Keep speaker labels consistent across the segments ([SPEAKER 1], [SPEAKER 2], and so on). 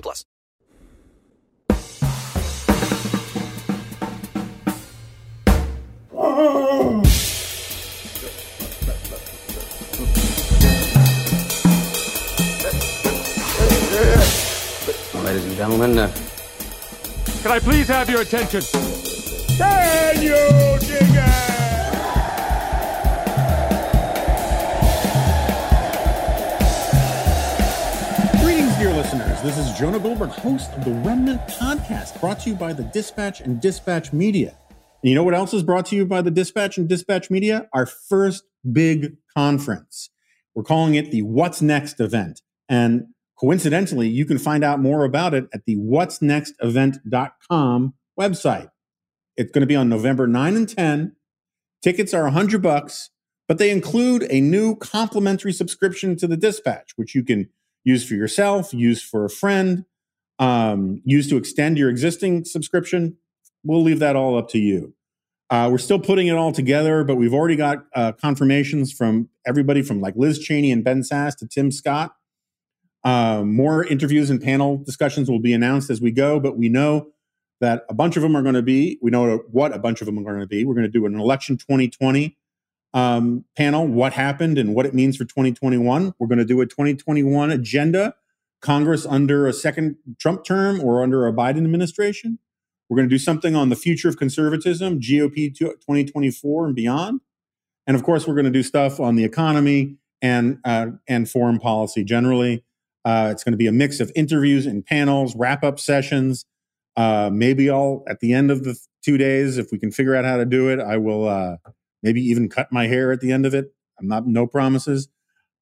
[SPEAKER 1] plus.
[SPEAKER 2] Ladies and gentlemen, uh,
[SPEAKER 3] Can I please have your attention? Can you dig it?
[SPEAKER 4] Greetings, dear listeners. This is Jonah Goldberg, host of the Remnant Podcast, brought to you by the Dispatch and Dispatch Media. And you know what else is brought to you by the Dispatch and Dispatch Media? Our first big conference. We're calling it the What's Next event. And coincidentally, you can find out more about it at the what's next event.com website. It's going to be on November 9 and 10. Tickets are 100 bucks, but they include a new complimentary subscription to the Dispatch, which you can use for yourself, use for a friend, um, use to extend your existing subscription. We'll leave that all up to you. Uh, we're still putting it all together, but we've already got uh, confirmations from everybody from like Liz Cheney and Ben Sasse to Tim Scott. Uh, more interviews and panel discussions will be announced as we go, but we know that a bunch of them are going to be, we know what a bunch of them are going to be. We're going to do an election 2020 um, panel, what happened and what it means for 2021. We're going to do a 2021 agenda, Congress under a second Trump term or under a Biden administration. We're going to do something on the future of conservatism, GOP 2024 and beyond. And of course, we're going to do stuff on the economy and uh, and foreign policy generally. Uh, it's going to be a mix of interviews and panels, wrap up sessions. Uh, maybe I'll at the end of the two days, if we can figure out how to do it, I will uh, maybe even cut my hair at the end of it. I'm not no promises,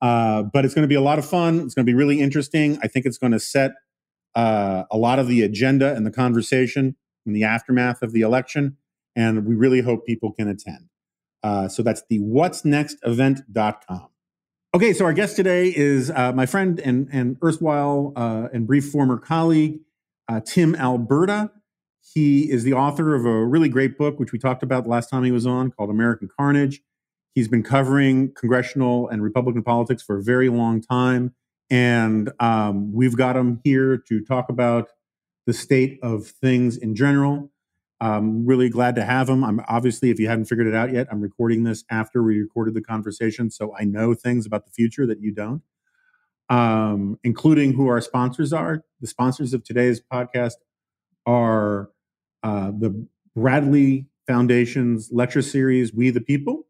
[SPEAKER 4] uh, but it's going to be a lot of fun. It's going to be really interesting. I think it's going to set uh, a lot of the agenda and the conversation in the aftermath of the election, and we really hope people can attend. Uh, so that's the what's next event.com. Okay, so our guest today is uh, my friend and, and erstwhile uh, and brief former colleague, uh, Tim Alberta. He is the author of a really great book, which we talked about the last time he was on, called American Carnage. He's been covering congressional and Republican politics for a very long time. And um, we've got him here to talk about the state of things in general. I'm really glad to have him. I'm obviously, if you haven't figured it out yet, I'm recording this after we recorded the conversation, so I know things about the future that you don't, um, including who our sponsors are. The sponsors of today's podcast are uh, the Bradley Foundation's lecture series, We the People,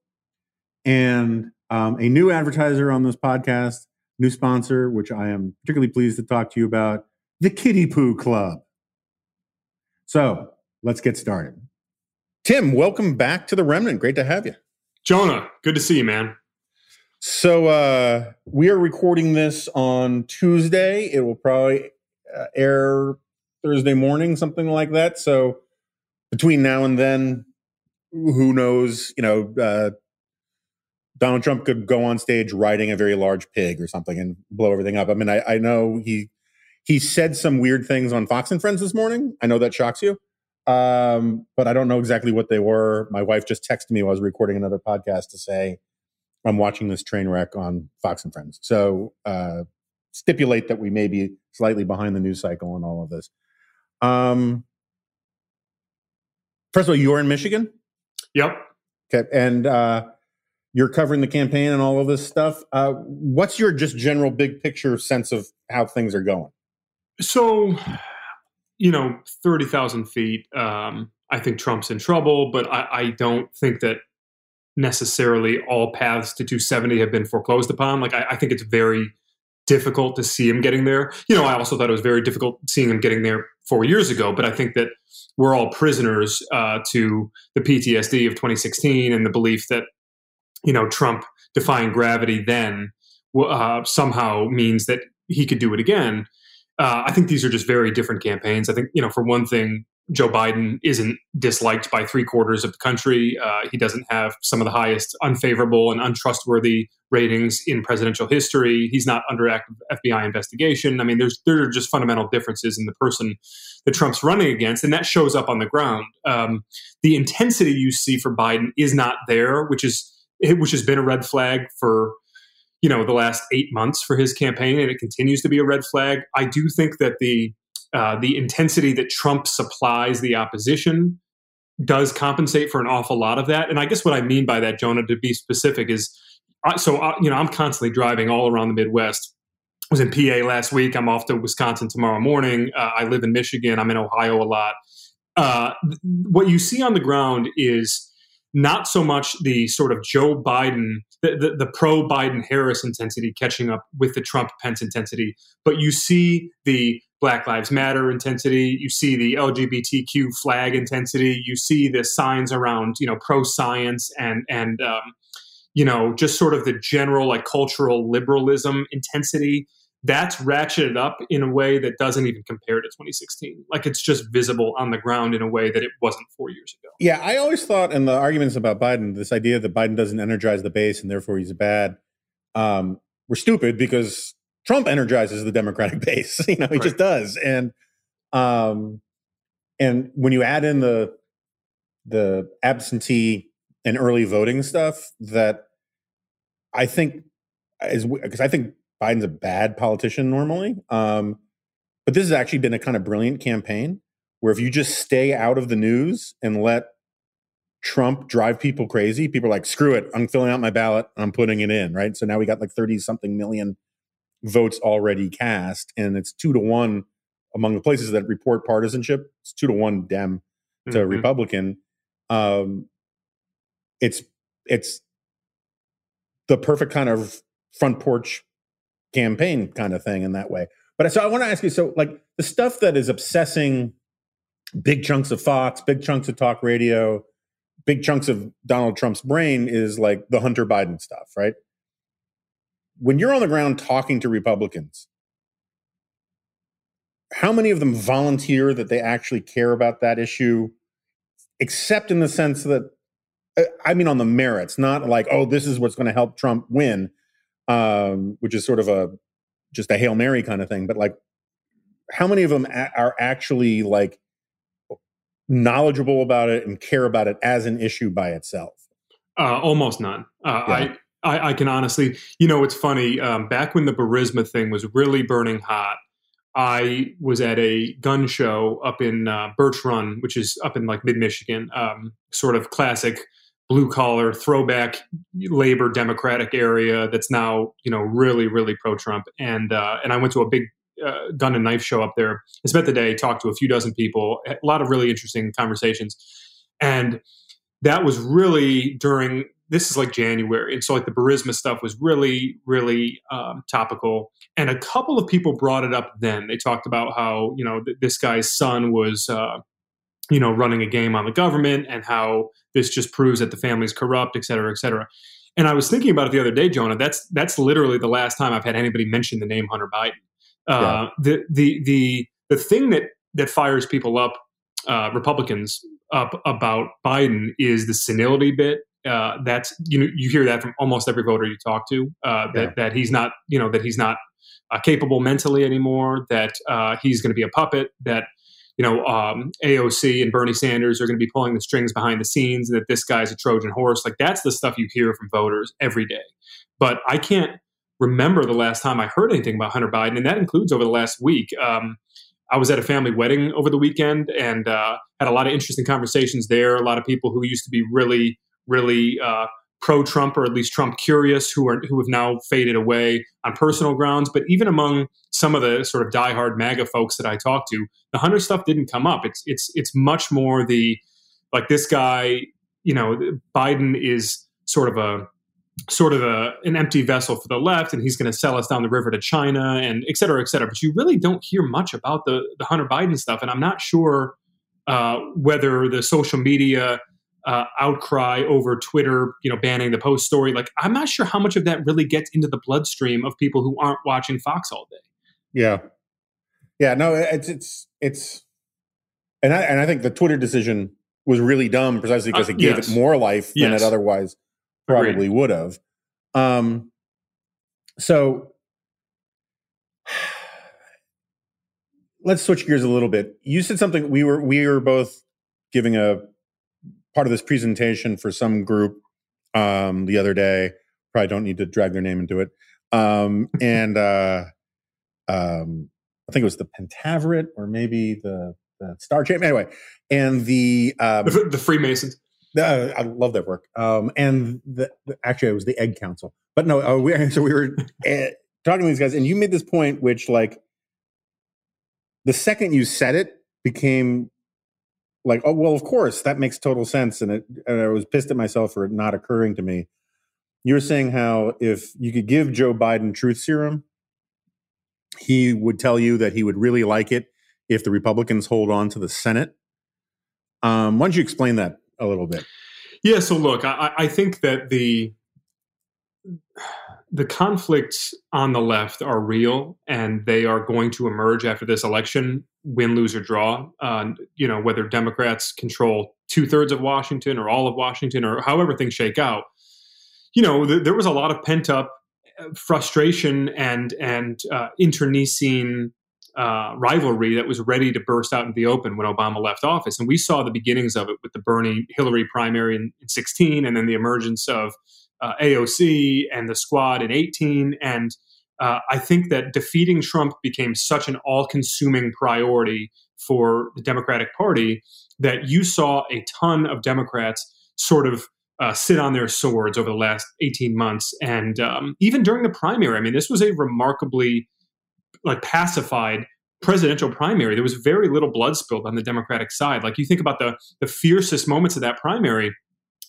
[SPEAKER 4] and um, a new advertiser on this podcast, new sponsor, which I am particularly pleased to talk to you about, the Kitty Poo Club. So let's get started. Tim, welcome back to the Remnant. Great to have you.
[SPEAKER 5] Jonah, good to see you, man.
[SPEAKER 4] So uh, we are recording this on Tuesday. It will probably uh, air Thursday morning, something like that. So between now and then, who knows? You know, uh, Donald Trump could go on stage riding a very large pig or something and blow everything up. I mean, I, I know he he said some weird things on Fox and Friends this morning. I know that shocks you, um, but I don't know exactly what they were. My wife just texted me while I was recording another podcast to say I'm watching this train wreck on Fox and Friends. So uh, stipulate that we may be slightly behind the news cycle on all of this. Um, first of all, you're in Michigan.
[SPEAKER 5] Yep.
[SPEAKER 4] Okay, and uh, you're covering the campaign and all of this stuff. Uh, what's your just general big picture sense of how things are going?
[SPEAKER 5] So, you know, 30,000 feet, um, I think Trump's in trouble, but I, I don't think that necessarily all paths to 270 have been foreclosed upon. Like, I, I think it's very difficult to see him getting there. You know, I also thought it was very difficult seeing him getting there four years ago, but I think that we're all prisoners uh, to the PTSD of 2016 and the belief that, you know, Trump defying gravity then uh, somehow means that he could do it again. uh, I think these are just very different campaigns. I think, you know, for one thing, Joe Biden isn't disliked by three quarters of the country. Uh, he doesn't have some of the highest unfavorable and untrustworthy ratings in presidential history. He's not under active FBI investigation. I mean, there's there are just fundamental differences in the person that Trump's running against, and that shows up on the ground. Um, the intensity you see for Biden is not there, which is which has been a red flag for you know the last eight months for his campaign, and it continues to be a red flag. I do think that the uh, the intensity that Trump supplies the opposition does compensate for an awful lot of that. And I guess what I mean by that, Jonah, to be specific, is so uh, you know I'm constantly driving all around the Midwest. I was in PA last week. I'm off to Wisconsin tomorrow morning. Uh, I live in Michigan. I'm in Ohio a lot. Uh, what you see on the ground is not so much the sort of Joe Biden, the, the, the pro Biden Harris intensity catching up with the Trump Pence intensity, but you see the Black Lives Matter intensity, you see the LGBTQ flag intensity, you see the signs around you know pro science and and um, you know just sort of the general like cultural liberalism intensity that's ratcheted up in a way that doesn't even compare to 2016. Like it's just visible on the ground in a way that it wasn't four years ago.
[SPEAKER 4] Yeah, I always thought in the arguments about Biden, this idea that Biden doesn't energize the base and therefore he's bad, um, were stupid because Trump energizes the Democratic base. you know, he right. just does. And um, and when you add in the the absentee and early voting stuff, that I think is because I think Biden's a bad politician normally. Um, but this has actually been a kind of brilliant campaign where if you just stay out of the news and let Trump drive people crazy, people are like, screw it, I'm filling out my ballot, I'm putting it in, right? So now we got like 30 something million votes already cast, and it's two to one among the places that report partisanship. It's two to one Dem to mm-hmm. Republican. Um, it's it's the perfect kind of front porch campaign kind of thing in that way. But so I want to ask you so like the stuff that is obsessing big chunks of Fox, big chunks of talk radio, big chunks of Donald Trump's brain is like the Hunter Biden stuff, right? When you're on the ground talking to Republicans, how many of them volunteer that they actually care about that issue, except in the sense that, uh, I mean, on the merits, not like, oh, this is what's going to help Trump win, um, which is sort of a just a hail mary kind of thing. But like, how many of them a- are actually like knowledgeable about it and care about it as an issue by itself?
[SPEAKER 5] Uh, almost none. Uh, yeah. I, I, I can honestly, you know, it's funny. Um, back when the Burisma thing was really burning hot, I was at a gun show up in uh, Birch Run, which is up in like mid Michigan, um, sort of classic blue collar throwback labor democratic area that's now you know really really pro Trump and uh, and I went to a big uh, gun and knife show up there. I spent the day, talked to a few dozen people, a lot of really interesting conversations, and that was really during this is like January, and so like the Burisma stuff was really really um, topical. And a couple of people brought it up then. They talked about how you know th- this guy's son was. Uh, you know, running a game on the government and how this just proves that the family's corrupt, et cetera, et cetera. And I was thinking about it the other day, Jonah. That's that's literally the last time I've had anybody mention the name Hunter Biden. Uh, yeah. The the the the thing that that fires people up, uh, Republicans up about Biden is the senility bit. Uh, that's you know you hear that from almost every voter you talk to uh, that yeah. that he's not you know that he's not uh, capable mentally anymore. That uh, he's going to be a puppet. That you know, um, AOC and Bernie Sanders are going to be pulling the strings behind the scenes, that this guy's a Trojan horse. Like that's the stuff you hear from voters every day. But I can't remember the last time I heard anything about Hunter Biden, and that includes over the last week. Um, I was at a family wedding over the weekend and uh, had a lot of interesting conversations there. A lot of people who used to be really, really uh, pro-Trump or at least Trump curious who are who have now faded away on personal grounds. But even among some of the sort of diehard MAGA folks that I talked to, the Hunter stuff didn't come up. It's it's it's much more the like this guy. You know, Biden is sort of a sort of a, an empty vessel for the left, and he's going to sell us down the river to China, and et cetera, et cetera. But you really don't hear much about the the Hunter Biden stuff, and I'm not sure uh, whether the social media uh, outcry over Twitter, you know, banning the post story. Like, I'm not sure how much of that really gets into the bloodstream of people who aren't watching Fox all day.
[SPEAKER 4] Yeah. Yeah, no, it's it's it's, and I and I think the Twitter decision was really dumb precisely because
[SPEAKER 5] Uh,
[SPEAKER 4] it gave
[SPEAKER 5] yes.
[SPEAKER 4] it more life than
[SPEAKER 5] Yes.
[SPEAKER 4] it otherwise
[SPEAKER 5] Agreed.
[SPEAKER 4] probably would have. Um, so let's switch gears a little bit. You said something. We were we were both giving a part of this presentation for some group um, the other day. Probably don't need to drag their name into it. Um, and uh, um, I think it was the Pentaverate or maybe the, the Star Champ. Anyway, and the um,
[SPEAKER 5] The, the Freemasons.
[SPEAKER 4] uh, I love that work. Um, and the, the, actually, it was the Egg Council. But no, uh, we, so we were uh, talking to these guys, and you made this point, which like the second you said it became like, oh well, of course that makes total sense, and it. And I was pissed at myself for it not occurring to me. You were saying how if you could give Joe Biden truth serum, he would tell you that he would really like it if the Republicans hold on to the Senate. Um, why don't you explain that a little bit?
[SPEAKER 5] Yeah. So look, I, I think that the the conflicts on the left are real, and they are going to emerge after this election, win, lose, or draw. Uh, you know, whether Democrats control two thirds of Washington or all of Washington, or however things shake out. You know, th- there was a lot of pent up frustration and and uh, internecine uh, rivalry that was ready to burst out into the open when Obama left office. And we saw the beginnings of it with the Bernie Hillary primary in, in 16, and then the emergence of uh, AOC and the squad in 18. And uh, I think that defeating Trump became such an all consuming priority for the Democratic Party that you saw a ton of Democrats sort of uh, sit on their swords over the last 18 months. And um, even during the primary, I mean, this was a remarkably like pacified presidential primary. There was very little blood spilled on the Democratic side. Like you think about the the fiercest moments of that primary,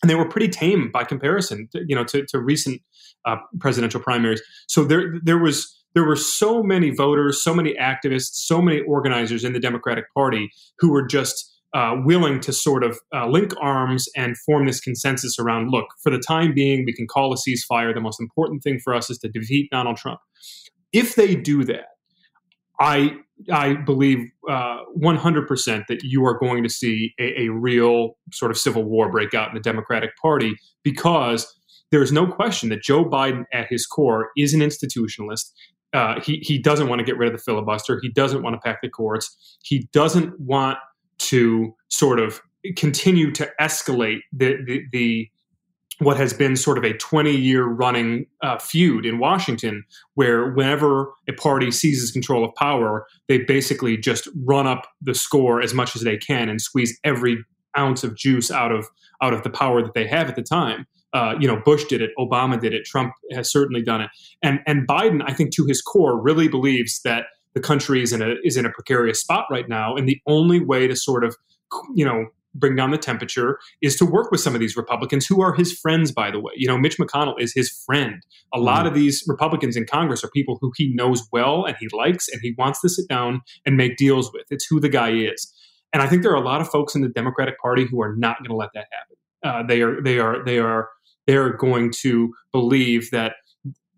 [SPEAKER 5] and they were pretty tame by comparison, to, you know, to, to recent uh, presidential primaries. So there there was there were so many voters, so many activists, so many organizers in the Democratic Party who were just uh, willing to sort of uh, link arms and form this consensus around look, for the time being, we can call a ceasefire. The most important thing for us is to defeat Donald Trump. If they do that, I I believe uh, 100% that you are going to see a, a real sort of civil war break out in the Democratic Party because there is no question that Joe Biden, at his core, is an institutionalist. Uh, he he doesn't want to get rid of the filibuster. He doesn't want to pack the courts. He doesn't want to sort of continue to escalate the the, the what has been sort of a 20 year running uh, feud in Washington, where whenever a party seizes control of power, they basically just run up the score as much as they can and squeeze every ounce of juice out of out of the power that they have at the time. Uh, you know, Bush did it, Obama did it, Trump has certainly done it, and and Biden, I think, to his core, really believes that the country is in a is in a precarious spot right now, and the only way to sort of you know bring down the temperature is to work with some of these Republicans who are his friends, by the way. You know, Mitch McConnell is his friend. A lot of these Republicans in Congress are people who he knows well and he likes and he wants to sit down and make deals with. It's who the guy is. And I think there are a lot of folks in the Democratic Party who are not going to let that happen. Uh, they are, they are, they are, they're going to believe that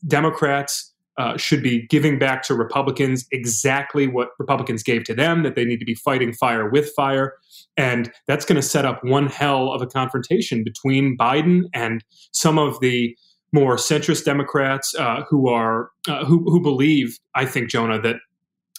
[SPEAKER 5] Democrats uh, should be giving back to Republicans exactly what Republicans gave to them, that they need to be fighting fire with fire. And that's going to set up one hell of a confrontation between Biden and some of the more centrist Democrats uh, who are uh, who, who believe, I think, Jonah, that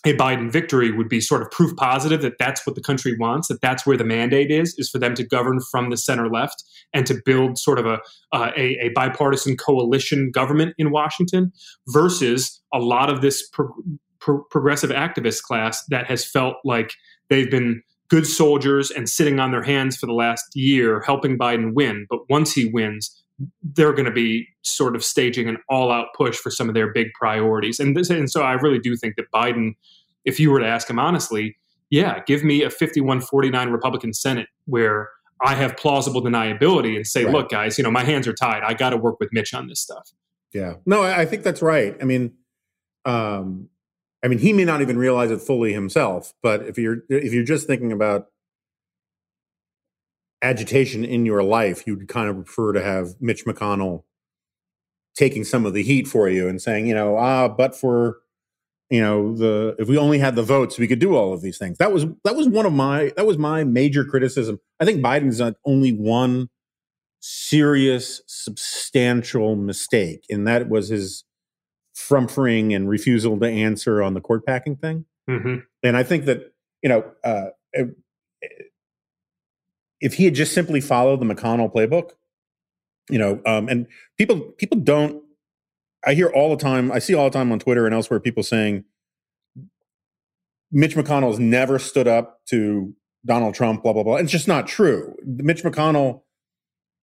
[SPEAKER 5] a Biden victory would be sort of proof positive that that's what the country wants, that that's where the mandate is, is for them to govern from the center left and to build sort of a, uh, a, a, bipartisan coalition government in Washington versus a lot of this pro- pro- progressive activist class that has felt like they've been good soldiers and sitting on their hands for the last year helping Biden win. But once he wins, they're going to be sort of staging an all-out push for some of their big priorities, and this, and so I really do think that Biden, if you were to ask him honestly, yeah, give me a 51-49 Republican Senate where I have plausible deniability and say,
[SPEAKER 4] Right.
[SPEAKER 5] look, guys, you know, my hands are tied. I got to work with Mitch on this stuff.
[SPEAKER 4] Yeah. No, I I think that's right. I mean, um, I mean, he may not even realize it fully himself, but if you're if you're just thinking about agitation in your life, you'd kind of prefer to have Mitch McConnell taking some of the heat for you and saying, you know, ah, but for you know the if we only had the votes we could do all of these things. That was that was one of my that was my major criticism. I think biden's done only one serious substantial mistake and that was his frumphering and refusal to answer on the court packing thing.
[SPEAKER 5] Hmm
[SPEAKER 4] and i think that you know uh if- he had just simply followed the mcconnell playbook you know um and people people don't i hear all the time i see all the time on twitter and elsewhere people saying mitch mcconnell has never stood up to donald trump blah blah blah. It's just not true. Mitch mcconnell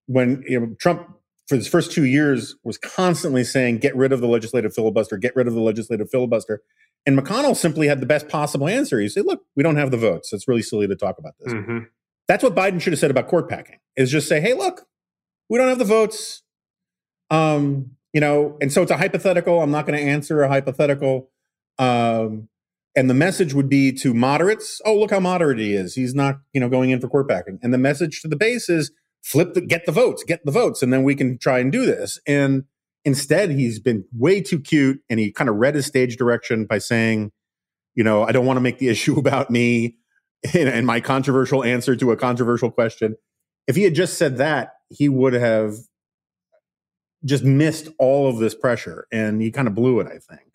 [SPEAKER 4] when you know, trump for his first two years was constantly saying get rid of the legislative filibuster get rid of the legislative filibuster and mcconnell simply had the best possible answer. He said look we don't have the votes. It's really silly to talk about this.
[SPEAKER 5] Hmm
[SPEAKER 4] that's what Biden should have said about court packing is just say, hey, look, we don't have the votes. Um, you know, and so it's a hypothetical. I'm not going to answer a hypothetical. Um, and the message would be to moderates, oh, look how moderate he is. He's not, you know, going in for court packing. And the message to the base is flip the get the votes, get the votes, and then we can try and do this. And instead, he's been way too cute and he kind of read his stage direction by saying, you know, I don't want to make the issue about me and, my controversial answer to a controversial question. If he had just said that, he would have just missed all of this pressure, and he kind of blew it. I think.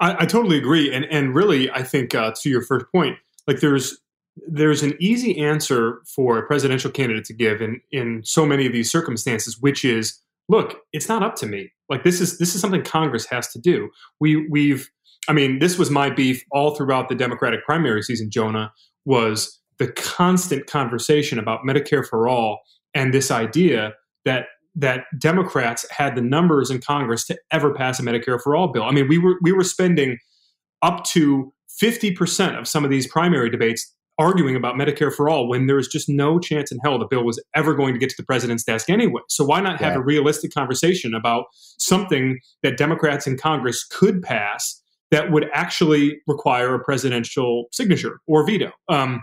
[SPEAKER 5] I, I totally agree, and and really, I think uh, to your first point, like there's there's an easy answer for a presidential candidate to give in in so many of these circumstances, which is, look, it's not up to me. Like this is this is something Congress has to do. We we've, I mean, this was my beef all throughout the Democratic primary season. Jonah was the constant conversation about Medicare for all and this idea that that Democrats had the numbers in Congress to ever pass a Medicare for all bill. I mean, we were we were spending up to 50% of some of these primary debates arguing about Medicare for all when there was just no chance in hell the bill was ever going to get to the president's desk anyway. So why not have
[SPEAKER 4] Yeah.
[SPEAKER 5] a realistic conversation about something that Democrats in Congress could pass that would actually require a presidential signature or veto? Um,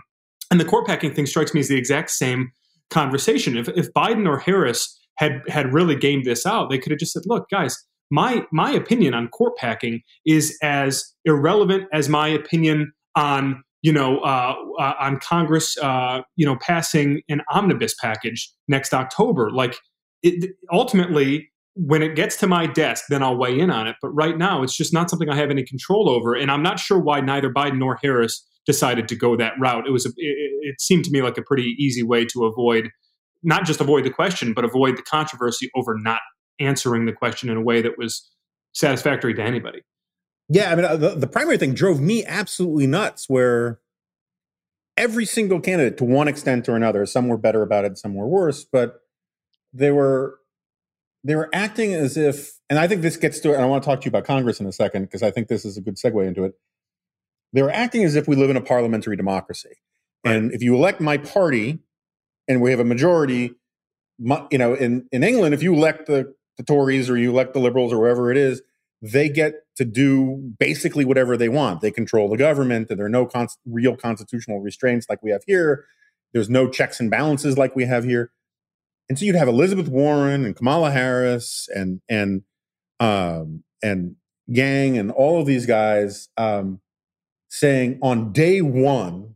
[SPEAKER 5] and the court packing thing strikes me as the exact same conversation. If, if Biden or Harris had had really gamed this out, they could have just said, "Look, guys, my my opinion on court packing is as irrelevant as my opinion on you know uh, uh, on Congress uh, you know passing an omnibus package next October. Like it, ultimately." When it gets to my desk, then I'll weigh in on it. But right now, it's just not something I have any control over, and I'm not sure why neither Biden nor Harris decided to go that route. It was a, it, it seemed to me like a pretty easy way to avoid not just avoid the question, but avoid the controversy over not answering the question in a way that was satisfactory to anybody.
[SPEAKER 4] Yeah, I mean, uh, the, the primary thing drove me absolutely nuts. Where every single candidate, to one extent or another, some were better about it, some were worse, but they were they were acting as if, and I think this gets to, it, and I want to talk to you about Congress in a second because I think this is a good segue into it. They were acting as if we live in a parliamentary democracy, and if you elect my party, and we have a majority, my, you know, in in England, if you elect the the Tories or you elect the Liberals or wherever it is, they get to do basically whatever they want. They control the government, and there are no cons- real constitutional restraints like we have here. There's no checks and balances like we have here. And so you'd have Elizabeth Warren and Kamala Harris and and um, and Yang and all of these guys um, saying on day one,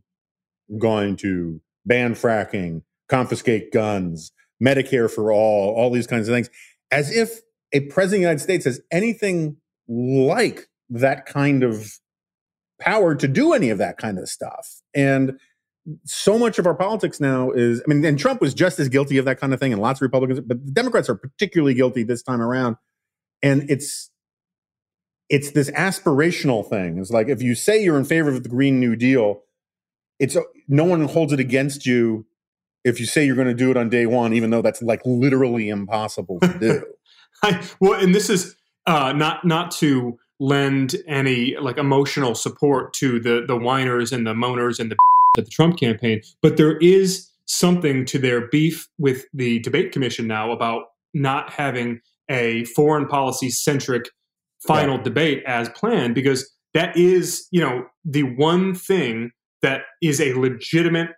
[SPEAKER 4] I'm going to ban fracking, confiscate guns, Medicare for all, all these kinds of things, as if a president of the United States has anything like that kind of power to do any of that kind of stuff. And so much of our politics now is, I mean, and Trump was just as guilty of that kind of thing, and lots of Republicans, but the Democrats are particularly guilty this time around. And it's it's this aspirational thing. It's like if you say you're in favor of the Green New Deal, it's no one holds it against you if you say you're going to do it on day one, even though that's like literally impossible to do.
[SPEAKER 5] I, well, and this is uh, not not to lend any like emotional support to the the whiners and the moaners and the at the Trump campaign, but there is something to their beef with the debate commission now about not having a foreign policy centric final debate as planned because that is you know the one thing that is a legitimate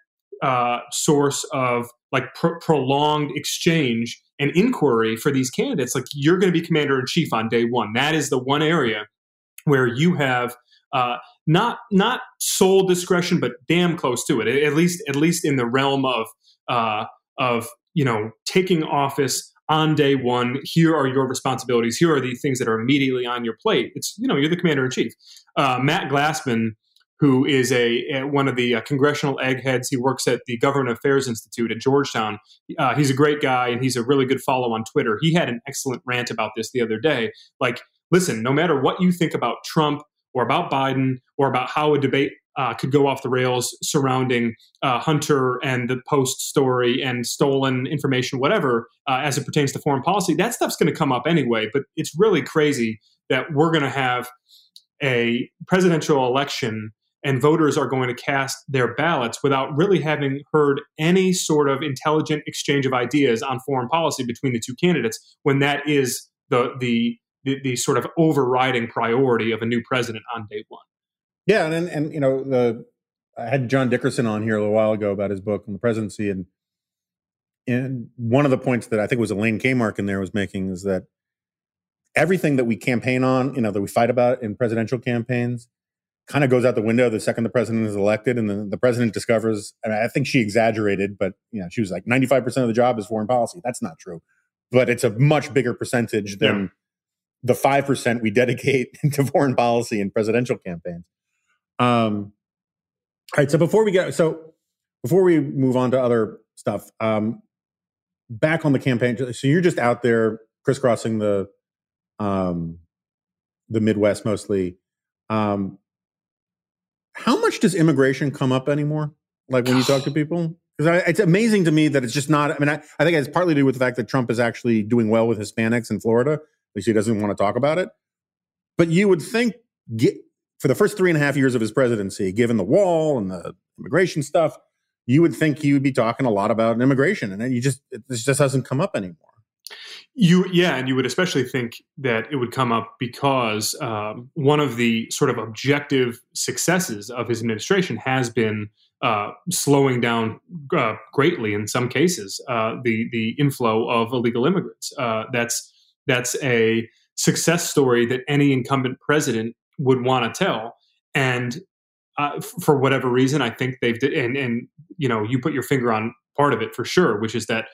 [SPEAKER 5] uh, source of like pr- prolonged exchange and inquiry for these candidates. Like you're going to be commander in chief on day one. That is the one area where you have Uh, not not sole discretion, but damn close to it. At least at least in the realm of uh, of you know taking office on day one. Here are your responsibilities. Here are the things that are immediately on your plate. It's you know you're the commander in chief. Uh, Matt Glassman who is a, a one of the uh, congressional eggheads. He works at the Government Affairs Institute at Georgetown. Uh, he's a great guy, and he's a really good follow on Twitter. He had an excellent rant about this the other day. Like, listen, no matter what you think about Trump or about Biden or about how a debate uh, could go off the rails surrounding uh, Hunter and the Post story and stolen information, whatever, uh, as it pertains to foreign policy, that stuff's going to come up anyway. But it's really crazy that we're going to have a presidential election and voters are going to cast their ballots without really having heard any sort of intelligent exchange of ideas on foreign policy between the two candidates when that is the the the, the sort of overriding priority of a new president on day one.
[SPEAKER 4] Yeah, and and you know the I had John Dickerson on here a little while ago about his book on the presidency, and and one of the points that I think was Elaine Kamarck in there was making is that everything that we campaign on, you know, that we fight about in presidential campaigns, kind of goes out the window the second the president is elected and then the president discovers I, mean, I think she exaggerated but you know she was like 95% of the job is foreign policy that's not true but it's a much bigger percentage than yeah. the 5% we dedicate to foreign policy and presidential campaigns um all right so before we get so before we move on to other stuff um back on the campaign so you're just out there crisscrossing the um the midwest mostly um how much does immigration come up anymore? Like when you talk to people? Because it's amazing to me that it's just not. I mean, I, I think it's partly to do with the fact that Trump is actually doing well with Hispanics in Florida. At least he doesn't want to talk about it. But you would think, get, for the first three and a half years of his presidency, given the wall and the immigration stuff, you would think he would be talking a lot about immigration, and then you just it just hasn't come up anymore.
[SPEAKER 5] You yeah, and you would especially think that it would come up because um, one of the sort of objective successes of his administration has been uh, slowing down uh, greatly in some cases uh, the the inflow of illegal immigrants. Uh, that's that's a success story that any incumbent president would want to tell, and uh, for whatever reason, I think they've and and you know you put your finger on part of it for sure, which is that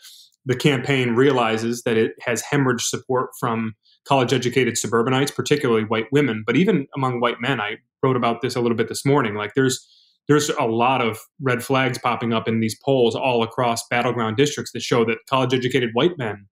[SPEAKER 5] the campaign realizes that it has hemorrhaged support from college educated suburbanites, particularly white women, but even among white men. I wrote about this a little bit this morning. Like there's there's a lot of red flags popping up in these polls all across battleground districts that show that college educated white men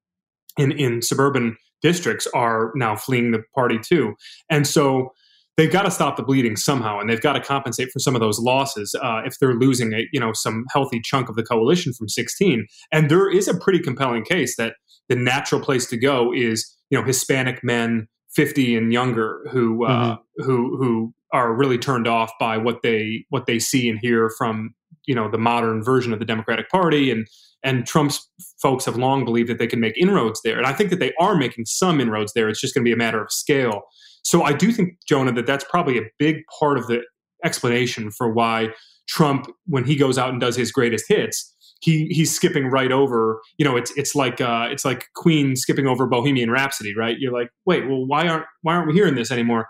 [SPEAKER 5] in, in suburban districts are now fleeing the party too. And so they've got to stop the bleeding somehow, and they've got to compensate for some of those losses uh, if they're losing a you know some healthy chunk of the coalition from 16. And there is a pretty compelling case that the natural place to go is you know Hispanic men 50 and younger who uh, mm-hmm. who who are really turned off by what they what they see and hear from you know the modern version of the Democratic Party and and Trump's folks have long believed that they can make inroads there and I think that they are making some inroads there it's just going to be a matter of scale so I do think, Jonah, that that's probably a big part of the explanation for why Trump, when he goes out and does his greatest hits, he he's skipping right over. You know, it's it's like uh, it's like Queen skipping over Bohemian Rhapsody, right? You're like, wait, well, why aren't why aren't we hearing this anymore?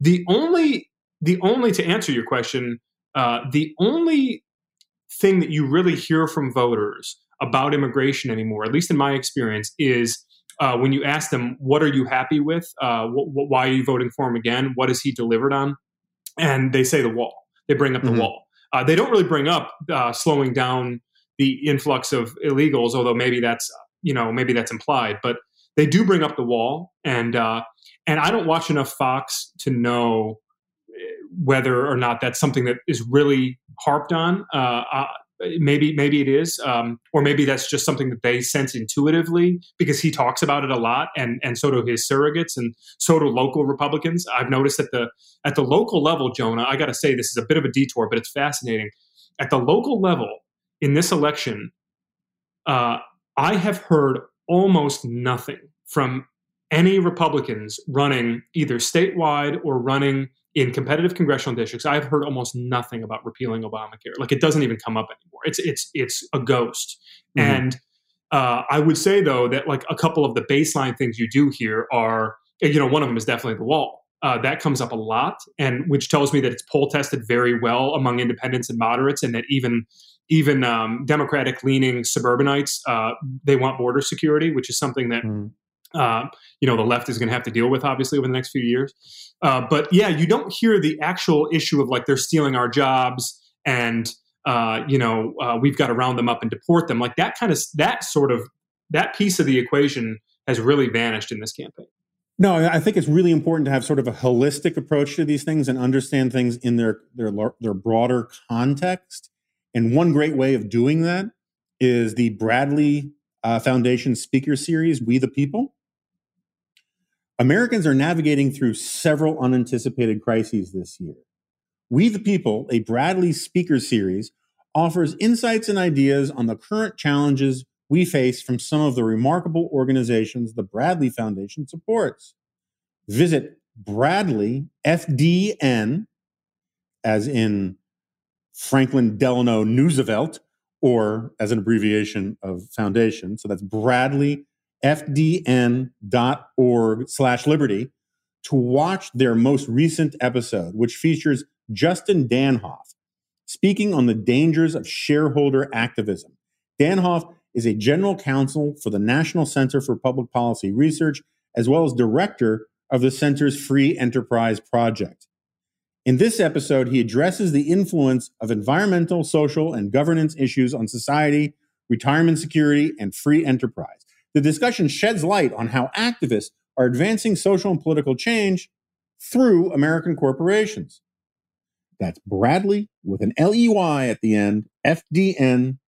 [SPEAKER 5] The only the only to answer your question, uh, the only thing that you really hear from voters about immigration anymore, at least in my experience, is uh, when you ask them, what are you happy with? Uh, wh- wh- why are you voting for him again? What has he delivered on? And they say the wall. They bring up the mm-hmm. wall. Uh, they don't really bring up uh, slowing down the influx of illegals, although maybe that's you know maybe that's implied. But they do bring up the wall, and uh, and I don't watch enough Fox to know eh, whether or not that's something that is really harped on. Uh, maybe maybe it is um, or maybe that's just something that they sense intuitively because he talks about it a lot and and so do his surrogates and so do local republicans. I've noticed at the at the local level jonah i got to say this is a bit of a detour but it's fascinating. At the local level in this election uh, i have heard almost nothing from any republicans running either statewide or running in competitive congressional districts, I've heard almost nothing about repealing Obamacare. Like it doesn't even come up anymore. It's it's it's a ghost. Mm-hmm. And uh, I would say though that like a couple of the baseline things you do here are, you know, one of them is definitely the wall. Uh, that comes up a lot, and which tells me that it's poll tested very well among independents and moderates, and that even even um, Democratic leaning suburbanites uh, they want border security, which is something that mm. Uh, you know the left is going to have to deal with obviously over the next few years. Uh, but yeah, you don't hear the actual issue of like they're stealing our jobs and uh, you know uh, we've got to round them up and deport them. Like that kind of that sort of that piece of the equation has really vanished in this campaign.
[SPEAKER 4] No, I think it's really important to have sort of a holistic approach to these things and understand things in their their their broader context. And one great way of doing that is the Bradley uh, Foundation Speaker Series, "We the People." Americans are navigating through several unanticipated crises this year. "We the People," a Bradley Speaker Series, offers insights and ideas on the current challenges we face from some of the remarkable organizations the Bradley Foundation supports. Visit Bradley, FDN, as in Franklin Delano Roosevelt, or as an abbreviation of foundation. So that's Bradley, FDN.org slash liberty to watch their most recent episode, which features Justin Danhof speaking on the dangers of shareholder activism. Danhof is a general counsel for the National Center for Public Policy Research, as well as director of the center's Free Enterprise Project. In this episode, he addresses the influence of environmental, social, and governance issues on society, retirement security, and free enterprise. The discussion sheds light on how activists are advancing social and political change through American corporations. That's Bradley with an L E Y at the end, FDN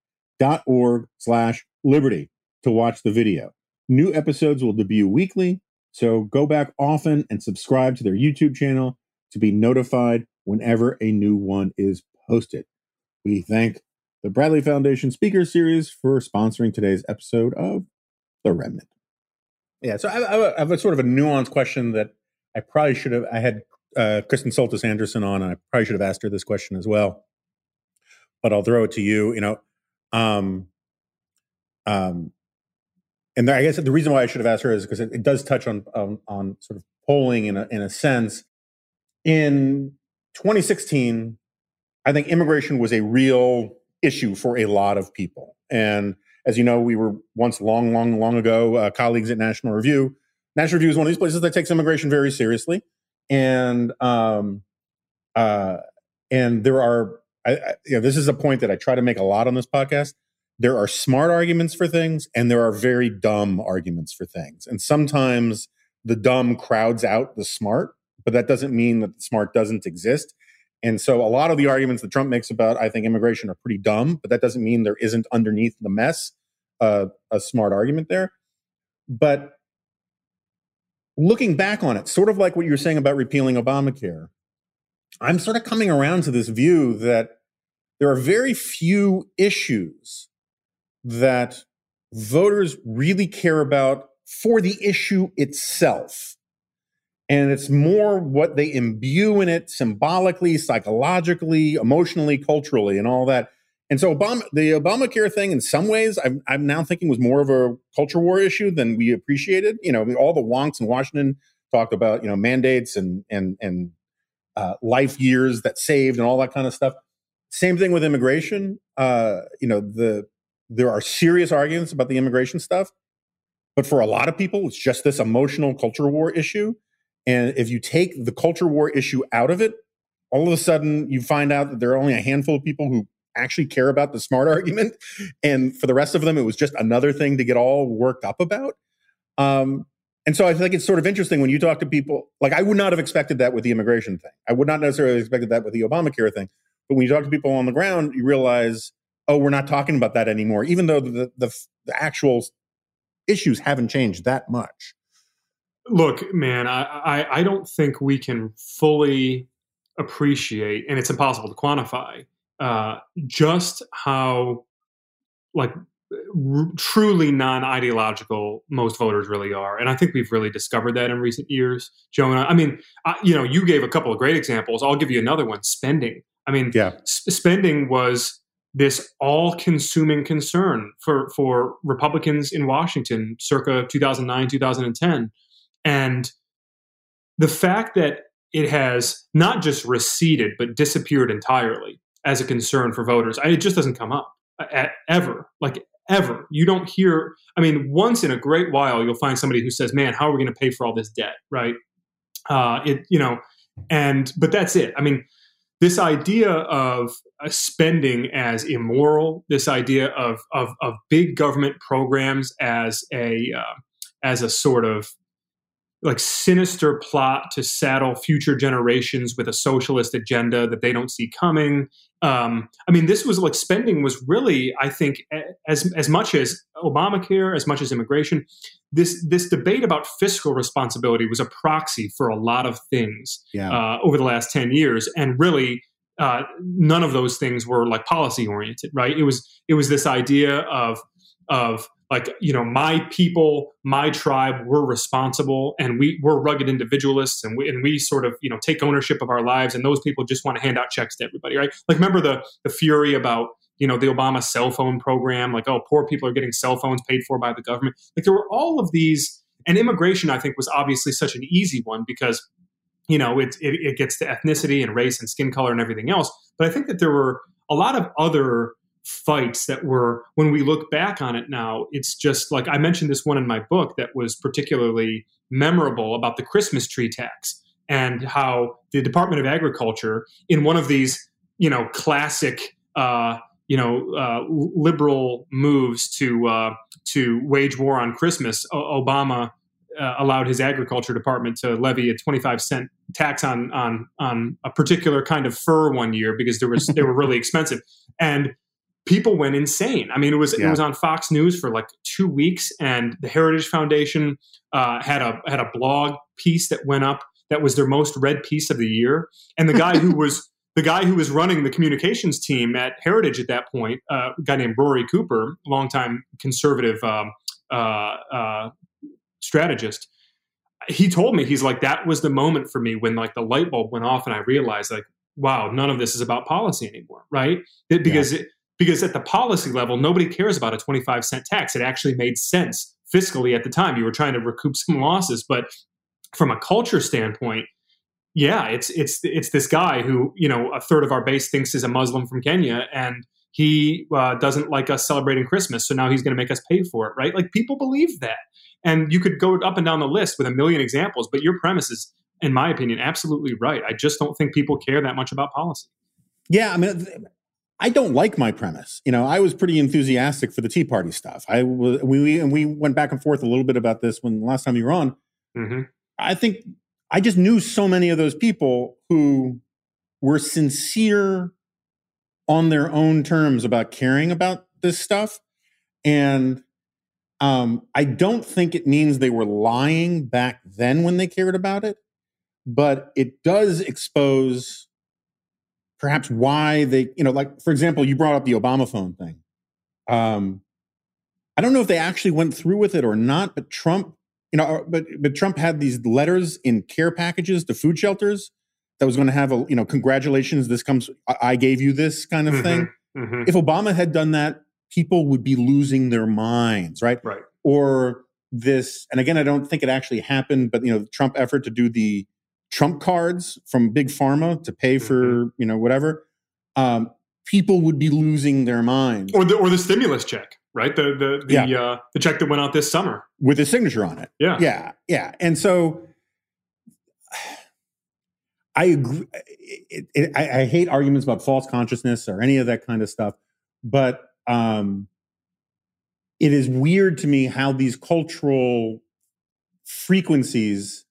[SPEAKER 4] org slash liberty to watch the video. New episodes will debut weekly, so go back often and subscribe to their YouTube channel to be notified whenever a new one is posted. We thank the Bradley Foundation Speaker Series for sponsoring today's episode of The Remnant. Yeah, so I, I have a sort of a nuanced question that I probably should have. I had uh, Kristen Soltis Anderson on, and I probably should have asked her this question as well. But I'll throw it to you. You know, um, um, and I guess the reason why I should have asked her is because it, it does touch on, on, on sort of polling in a in a sense. In 2016, I think immigration was a real issue for a lot of people. And as you know, we were once long, long, long ago uh, colleagues at National Review. National Review is one of these places that takes immigration very seriously, and um, uh, and there are I, I, you know, this is a point that I try to make a lot on this podcast. There are smart arguments for things, and there are very dumb arguments for things. And sometimes the dumb crowds out the smart, but that doesn't mean that the smart doesn't exist. And so, a lot of the arguments that Trump makes about, I think, immigration are pretty dumb, but that doesn't mean there isn't underneath the mess uh, a smart argument there. But looking back on it, sort of like what you were saying about repealing Obamacare, I'm sort of coming around to this view that there are very few issues that voters really care about for the issue itself. And it's more what they imbue in it symbolically, psychologically, emotionally, culturally, and all that. And so Obama, the Obamacare thing, in some ways, I'm, I'm now thinking was more of a culture war issue than we appreciated. You know, all the wonks in Washington talked about, you know, mandates and and and uh, life years that saved and all that kind of stuff. Same thing with immigration. Uh, you know, the there are serious arguments about the immigration stuff, but for a lot of people, it's just this emotional culture war issue. And if you take the culture war issue out of it, all of a sudden you find out that there are only a handful of people who actually care about the smart argument, and for the rest of them, it was just another thing to get all worked up about. Um, and so I think it's sort of interesting when you talk to people. Like I would not have expected that with the immigration thing. I would not necessarily have expected that with the Obamacare thing. But when you talk to people on the ground, you realize, oh, we're not talking about that anymore, even though the, the, the actual issues haven't changed that much.
[SPEAKER 5] Look, man, I, I, I don't think we can fully appreciate, and it's impossible to quantify, uh, just how like r- truly non-ideological most voters really are and i think we've really discovered that in recent years jonah. I mean I, you know you gave a couple of great examples. I'll give you another one spending. I mean, yeah. Sp- spending was this all-consuming concern for for Republicans in Washington, circa 2009, 2010, and the fact that it has not just receded but disappeared entirely as a concern for voters, I, it just doesn't come up uh, ever. Like ever. You don't hear, I mean, once in a great while, you'll find somebody who says, man, how are we going to pay for all this debt? Right. Uh, it, you know, and, but that's it. I mean, this idea of uh, spending as immoral, this idea of, of, of big government programs as a, uh, as a sort of like sinister plot to saddle future generations with a socialist agenda that they don't see coming. Um, I mean, this was like spending was really, I think, as as much as Obamacare, as much as immigration, this this debate about fiscal responsibility was a proxy for a lot of things
[SPEAKER 4] yeah.
[SPEAKER 5] uh, over the last ten years, and really. Uh, none of those things were like policy oriented, right? It was it was this idea of of like you know my people my tribe we're responsible and we we're rugged individualists and we and we sort of you know take ownership of our lives and those people just want to hand out checks to everybody right? Like remember the the fury about you know the obama cell phone program? Like oh poor people are getting cell phones paid for by the government. Like there were all of these and immigration i think was obviously such an easy one because you know it, it, it gets to ethnicity and race and skin color and everything else. But i think that there were a lot of other fights that were when we look back on it now it's just like i mentioned this one in my book that was particularly memorable about the christmas tree tax and how the department of agriculture in one of these you know classic uh, you know uh, liberal moves to uh, to wage war on christmas o- obama uh, allowed his agriculture department to levy a 25 cent tax on on on a particular kind of fir one year because there was they were really expensive. And people went insane. I mean, it was yeah. it was on Fox News for like two weeks, and the Heritage Foundation uh, had a had a blog piece that went up that was their most read piece of the year. And the guy who was the guy who was running the communications team at Heritage at that point, uh, a guy named Rory Cooper, longtime conservative um, uh, uh, strategist. He told me he's like that was the moment for me when like the light bulb went off and I realized like wow none of this is about policy anymore right it, because yeah. it, because at the policy level, nobody cares about a 25 cent tax. It actually made sense fiscally at the time. You were trying to recoup some losses, but from a culture standpoint, yeah, it's it's it's this guy who you know a third of our base thinks is a Muslim from Kenya, and he uh, doesn't like us celebrating Christmas, so now he's going to make us pay for it, right? Like people believe that, and you could go up and down the list with a million examples, but your premise is, in my opinion, absolutely right. I just don't think people care that much about policy.
[SPEAKER 4] Yeah, I mean, I don't like my premise. You know, I was pretty enthusiastic for the Tea Party stuff. I was, we and we went back and forth a little bit about this when last time you were on. Mm-hmm. I think I just knew so many of those people who were sincere on their own terms about caring about this stuff, and um, I don't think it means they were lying back then when they cared about it, but it does expose perhaps why they, you know, like for example, you brought up the Obama phone thing. Um, I don't know if they actually went through with it or not, but Trump, you know, uh, but but Trump had these letters in care packages to food shelters that was going to have a, you know, congratulations, this comes, I gave you this kind of mm-hmm, thing. Mm-hmm. If Obama had done that, people would be losing their minds, right?
[SPEAKER 5] Right.
[SPEAKER 4] Or this, and again, I don't think it actually happened, but you know, the Trump effort to do the trump cards from big pharma to pay for mm-hmm. you know whatever um, people would be losing their minds.
[SPEAKER 5] Or the or the stimulus check right? The the the, yeah. uh, the check that went out this summer.
[SPEAKER 4] With his signature on it.
[SPEAKER 5] Yeah.
[SPEAKER 4] Yeah yeah. And so i agree it, it, I, I, hate arguments about false consciousness or any of that kind of stuff but um it is weird to me how these cultural frequencies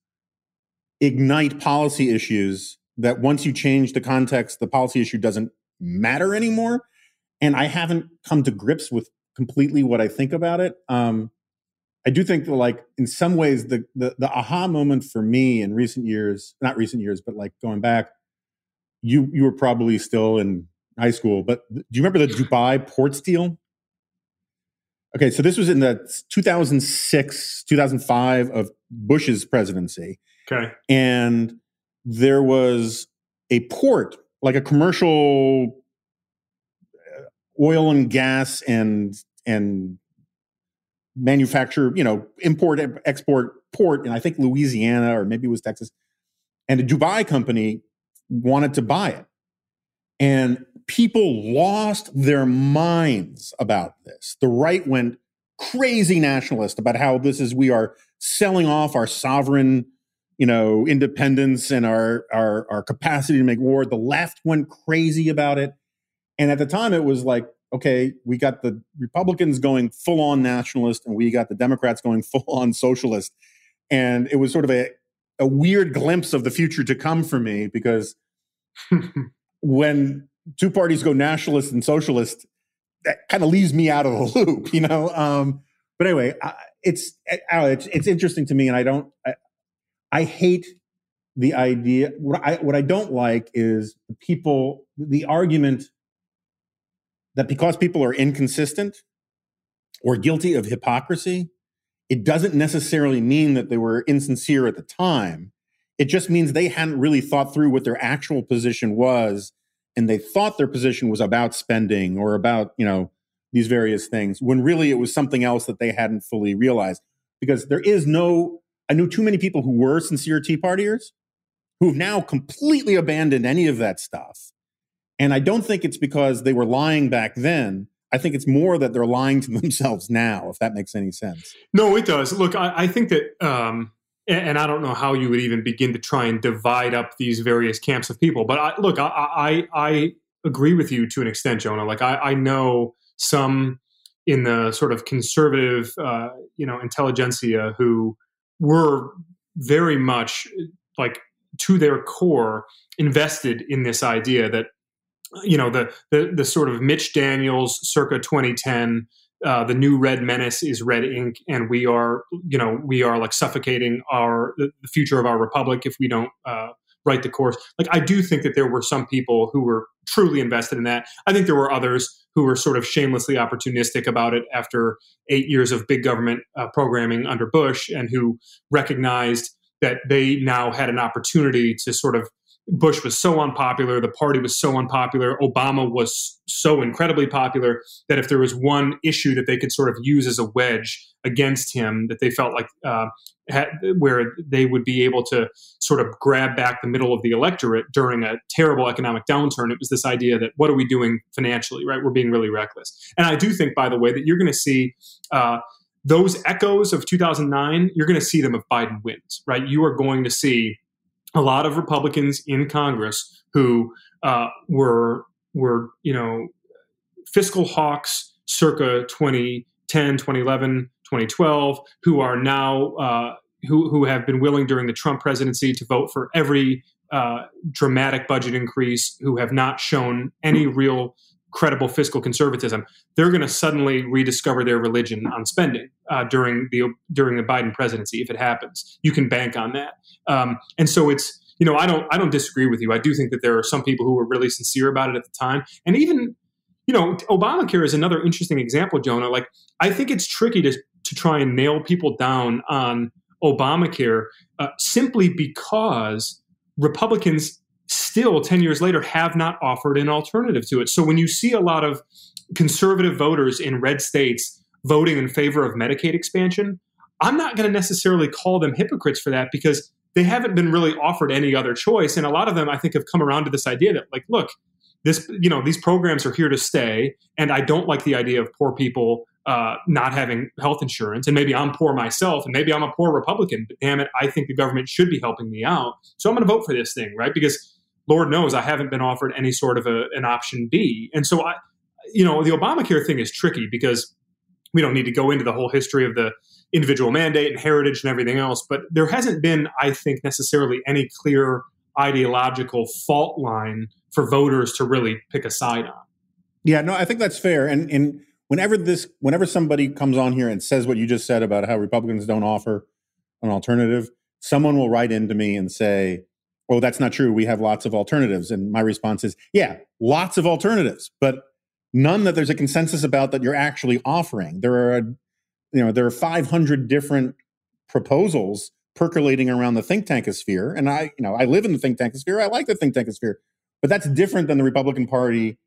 [SPEAKER 4] ignite policy issues that once you change the context, the policy issue doesn't matter anymore. And I haven't come to grips with completely what I think about it. Um, I do think that, like, in some ways, the, the the aha moment for me in recent years, not recent years, but like going back, you you were probably still in high school, but do you remember the Dubai port deal? Okay, so this was in the 2006, 2005 of Bush's presidency.
[SPEAKER 5] Okay.
[SPEAKER 4] And there was a port, like a commercial uh, oil and gas and and manufacture, you know, import export port, and I think Louisiana or maybe it was Texas. and a Dubai company wanted to buy it. And people lost their minds about this. The right went crazy nationalist about how this is we are selling off our sovereign you know independence and our our our capacity to make war the left went crazy about it and at the time it was like okay we got the republicans going full on nationalist and we got the democrats going full on socialist and it was sort of a a weird glimpse of the future to come for me because when two parties go nationalist and socialist that kind of leaves me out of the loop, you know. Um, but anyway, I, it's, it's it's interesting to me, and I don't. I, I hate the idea. What I what I don't like is people the argument that because people are inconsistent or guilty of hypocrisy, it doesn't necessarily mean that they were insincere at the time. It just means they hadn't really thought through what their actual position was and they thought their position was about spending or about you know these various things when really it was something else that they hadn't fully realized because there is no i knew too many people who were sincere tea partiers who've now completely abandoned any of that stuff and i don't think it's because they were lying back then i think it's more that they're lying to themselves now if that makes any sense
[SPEAKER 5] no it does look i, I think that um and I don't know how you would even begin to try and divide up these various camps of people. But I, look, I, I, I agree with you to an extent, Jonah. Like I, I know some in the sort of conservative, uh, you know, intelligentsia who were very much like to their core invested in this idea that you know the the, the sort of Mitch Daniels circa 2010 uh, the new red menace is red ink and we are you know we are like suffocating our the future of our republic if we don't uh, write the course. Like i do think that there were some people who were truly invested in that. I think there were others who were sort of shamelessly opportunistic about it after eight years of big government uh, programming under bush and who recognized that they now had an opportunity to sort of Bush was so unpopular, the party was so unpopular, Obama was so incredibly popular that if there was one issue that they could sort of use as a wedge against him, that they felt like uh, had, where they would be able to sort of grab back the middle of the electorate during a terrible economic downturn, it was this idea that what are we doing financially, right? We're being really reckless. And I do think, by the way, that you're going to see. Uh, those echoes of 2009, you're going to see them if Biden wins, right? You are going to see a lot of Republicans in Congress who uh, were were you know fiscal hawks circa 2010, 2011, 2012, who are now uh, who who have been willing during the Trump presidency to vote for every uh, dramatic budget increase, who have not shown any real credible fiscal conservatism, they're going to suddenly rediscover their religion on spending uh, during the during the Biden presidency if it happens. You can bank on that, um, and so it's you know I don't I don't disagree with you. I do think that there are some people who were really sincere about it at the time, and even you know Obamacare is another interesting example, Jonah. Like I think it's tricky to to try and nail people down on Obamacare uh, simply because Republicans still 10 years later have not offered an alternative to it. So when you see a lot of conservative voters in red states voting in favor of Medicaid expansion, I'm not going to necessarily call them hypocrites for that because they haven't been really offered any other choice. And a lot of them, I think, have come around to this idea that, like, look, this, you know, these programs are here to stay. And I don't like the idea of poor people uh, not having health insurance. And maybe I'm poor myself, and maybe I'm a poor Republican, but damn it, I think the government should be helping me out. So I'm going to vote for this thing, right? Because Lord knows I haven't been offered any sort of a, an option B. And so I, you know, the Obamacare thing is tricky because we don't need to go into the whole history of the individual mandate and heritage and everything else, but there hasn't been, I think, necessarily any clear ideological fault line for voters to really pick a side on.
[SPEAKER 4] Yeah, no, I think that's fair. And and whenever this whenever somebody comes on here and says what you just said about how Republicans don't offer an alternative, someone will write into me and say, oh, that's not true. We have lots of alternatives. And my response is, yeah, lots of alternatives, but none that there's a consensus about that you're actually offering. There are, you know, there are 500 different proposals percolating around the think tank sphere. And I, you know, I live in the think tank sphere. I like the think tank sphere, but that's different than the Republican Party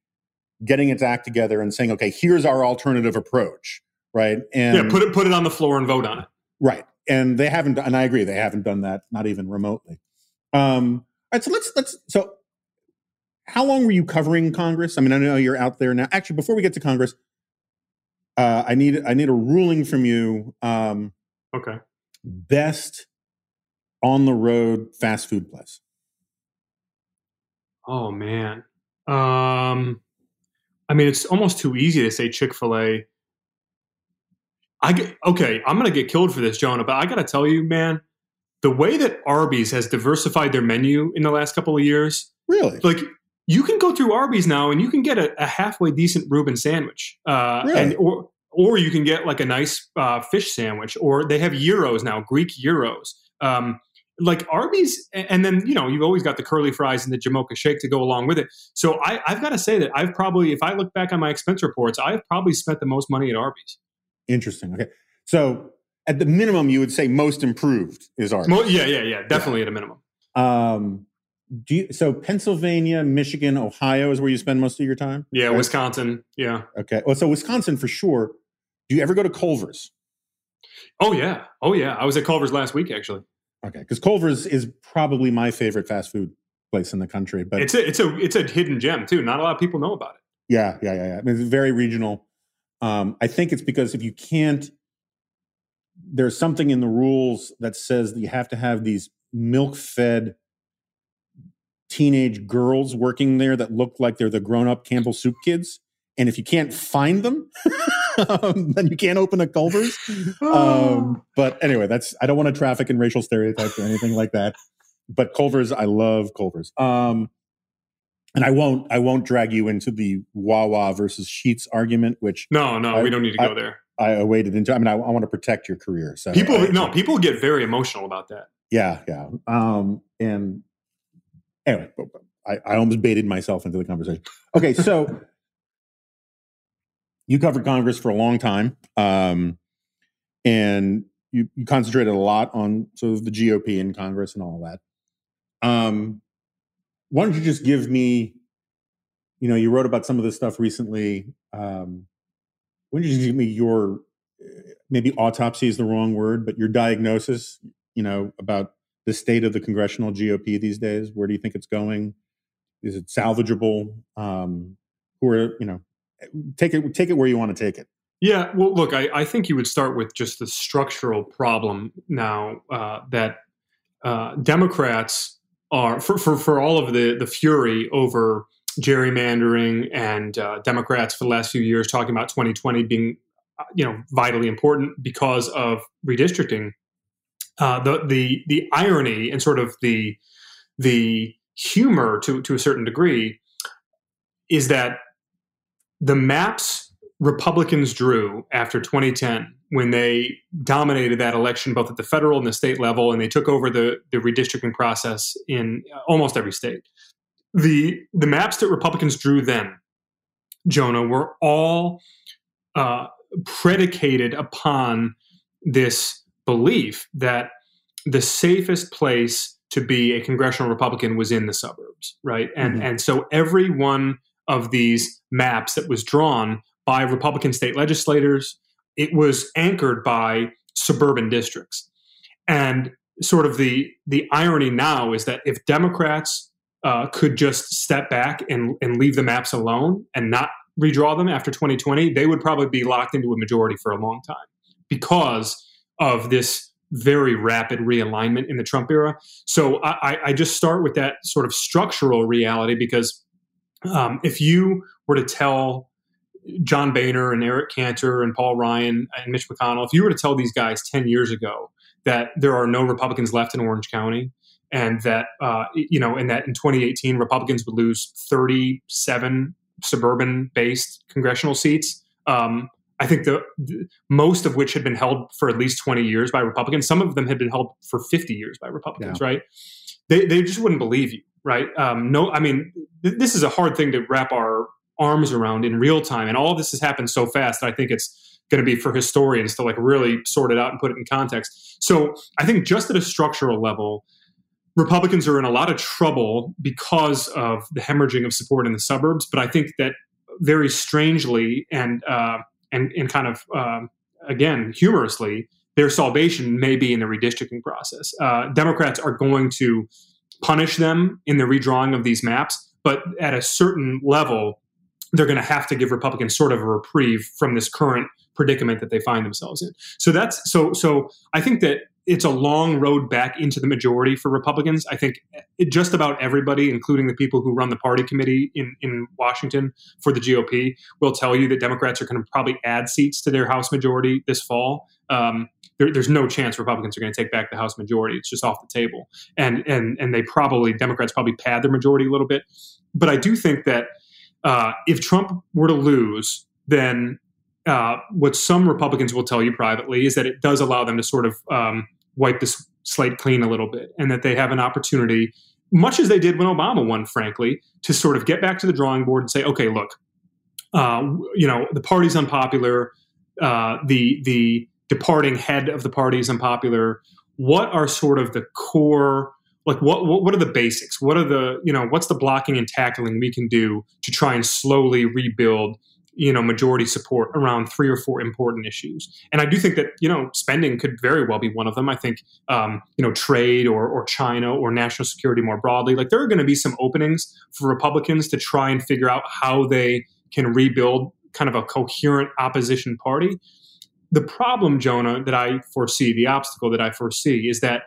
[SPEAKER 4] getting its act together and saying, okay, here's our alternative approach. Right.
[SPEAKER 5] And yeah, put it, put it on the floor and vote on it.
[SPEAKER 4] Right. And they haven't, and I agree, they haven't done that, not even remotely. Um, all right, so let's let's so how long were you covering Congress? I mean, I know you're out there now. Actually, before we get to Congress, uh, I need I need a ruling from you. Um,
[SPEAKER 5] Okay.
[SPEAKER 4] best on the road fast food place.
[SPEAKER 5] Oh man. Um, I mean, it's almost too easy to say Chick Fil A. I get okay. I'm gonna get killed for this, Jonah, but I gotta tell you, man, the way that Arby's has diversified their menu in the last couple of years,
[SPEAKER 4] Really?
[SPEAKER 5] like you can go through Arby's now and you can get a, a halfway decent Reuben sandwich, uh,
[SPEAKER 4] Really?
[SPEAKER 5] and or or you can get like a nice uh, fish sandwich, or they have gyros now, Greek gyros. Um, like Arby's, and then you know you've always got the curly fries and the Jamocha shake to go along with it. So I, I've got to say that I've probably, if I look back on my expense reports, I've probably spent the most money at Arby's.
[SPEAKER 4] Interesting. Okay. So at the minimum, you would say most improved is ours.
[SPEAKER 5] Mo- yeah, yeah, yeah, definitely at a minimum.
[SPEAKER 4] Um, do you, so Pennsylvania, Michigan, Ohio is where you spend most of your time?
[SPEAKER 5] Yeah,
[SPEAKER 4] Right?
[SPEAKER 5] Wisconsin. Yeah.
[SPEAKER 4] Okay. Well, so Wisconsin for sure. Do you ever go to Culver's?
[SPEAKER 5] Oh yeah. Oh yeah. I was at Culver's last week actually.
[SPEAKER 4] Okay, because Culver's is probably my favorite fast food place in the country. But
[SPEAKER 5] It's a it's a it's a hidden gem too. Not a lot of people know about it.
[SPEAKER 4] yeah, yeah, yeah, yeah. I mean, it's very regional. Um, I think it's because if you can't, there's something in the rules that says that you have to have these milk-fed teenage girls working there that look like they're the grown-up Campbell Soup kids. And if you can't find them, um, then you can't open a Culver's. Um, but anyway, that's I don't want to traffic in racial stereotypes or anything like that. But Culver's, I love Culver's. Um, and I won't I won't drag you into the Wawa versus Sheetz argument, which
[SPEAKER 5] No, no,
[SPEAKER 4] I-
[SPEAKER 5] we don't need to
[SPEAKER 4] I-
[SPEAKER 5] go there.
[SPEAKER 4] I waded into. I mean, I, I want to protect your career. So
[SPEAKER 5] People
[SPEAKER 4] I-
[SPEAKER 5] no, people get very emotional about that.
[SPEAKER 4] yeah, yeah. Um, and anyway, I, I almost baited myself into the conversation. Okay, so you covered Congress for a long time, um, and you, you concentrated a lot on sort of the GOP in Congress and all that. Um, why don't you just give me, you know, you wrote about some of this stuff recently. Um, why don't you give me your, uh, maybe autopsy is the wrong word, but your diagnosis, you know, about the state of the congressional GOP these days? Where do you think it's going? Is it salvageable? Um, who are you know? Take it take it where you want to take it.
[SPEAKER 5] Yeah, well, look, I, I think you would start with just the structural problem now uh, that uh, Democrats are for, for for all of the the fury over gerrymandering and uh, Democrats for the last few years talking about 2020 being uh, you know vitally important because of redistricting. Uh, the the the irony and sort of the the humor to to a certain degree is that the maps Republicans drew after 2010 when they dominated that election both at the federal and the state level and they took over the, the redistricting process in almost every state. The the maps that Republicans drew then, Jonah, were all uh, predicated upon this belief that the safest place to be a congressional Republican was in the suburbs, right? And
[SPEAKER 4] Mhm.
[SPEAKER 5] and so every one of these maps that was drawn by Republican state legislators, it was anchored by suburban districts. And sort of the the irony now is that if Democrats uh, could just step back and, and leave the maps alone and not redraw them after 2020, they would probably be locked into a majority for a long time because of this very rapid realignment in the Trump era. So I, I- just start with that sort of structural reality because um, if you were to tell John Boehner and Eric Cantor and Paul Ryan and Mitch McConnell, if you were to tell these guys 10 years ago that there are no Republicans left in Orange County and that, uh, you know, and that in 2018 Republicans would lose 37 suburban based congressional seats, um, I think the, the most of which had been held for at least 20 years by Republicans. Some of them had been held for 50 years by Republicans, right? They, they just wouldn't believe you, right? Um, no, I mean, th- this is a hard thing to wrap our arms around in real time. And all this has happened so fast that I think it's going to be for historians to like really sort it out and put it in context. So I think just at a structural level, Republicans are in a lot of trouble because of the hemorrhaging of support in the suburbs. But I think that very strangely and uh, and and kind of um, again humorously, their salvation may be in the redistricting process. Uh, Democrats are going to punish them in the redrawing of these maps, but at a certain level, they're going to have to give Republicans sort of a reprieve from this current predicament that they find themselves in. So that's so so I think that it's a long road back into the majority for Republicans. I think just about everybody, including the people who run the party committee in, in Washington for the GOP, will tell you that Democrats are going to probably add seats to their House majority this fall. Um, there, there's no chance Republicans are going to take back the House majority. It's just off the table, and and and they probably Democrats probably pad their majority a little bit. But I do think that uh, if Trump were to lose, then uh, what some Republicans will tell you privately is that it does allow them to sort of um, wipe this slate clean a little bit, and that they have an opportunity, much as they did when Obama won, frankly, to sort of get back to the drawing board and say, okay, look, uh, you know, the party's unpopular, uh, the the departing head of the party is unpopular. What are sort of the core like what, what what are the basics what are the you know what's the blocking and tackling we can do to try and slowly rebuild you know majority support around three or four important issues. And i do think that you know spending could very well be one of them. I think um, you know trade or, or china or national security more broadly like there are going to be some openings for republicans to try and figure out how they can rebuild kind of a coherent opposition party. The problem jonah that i foresee the obstacle that i foresee is that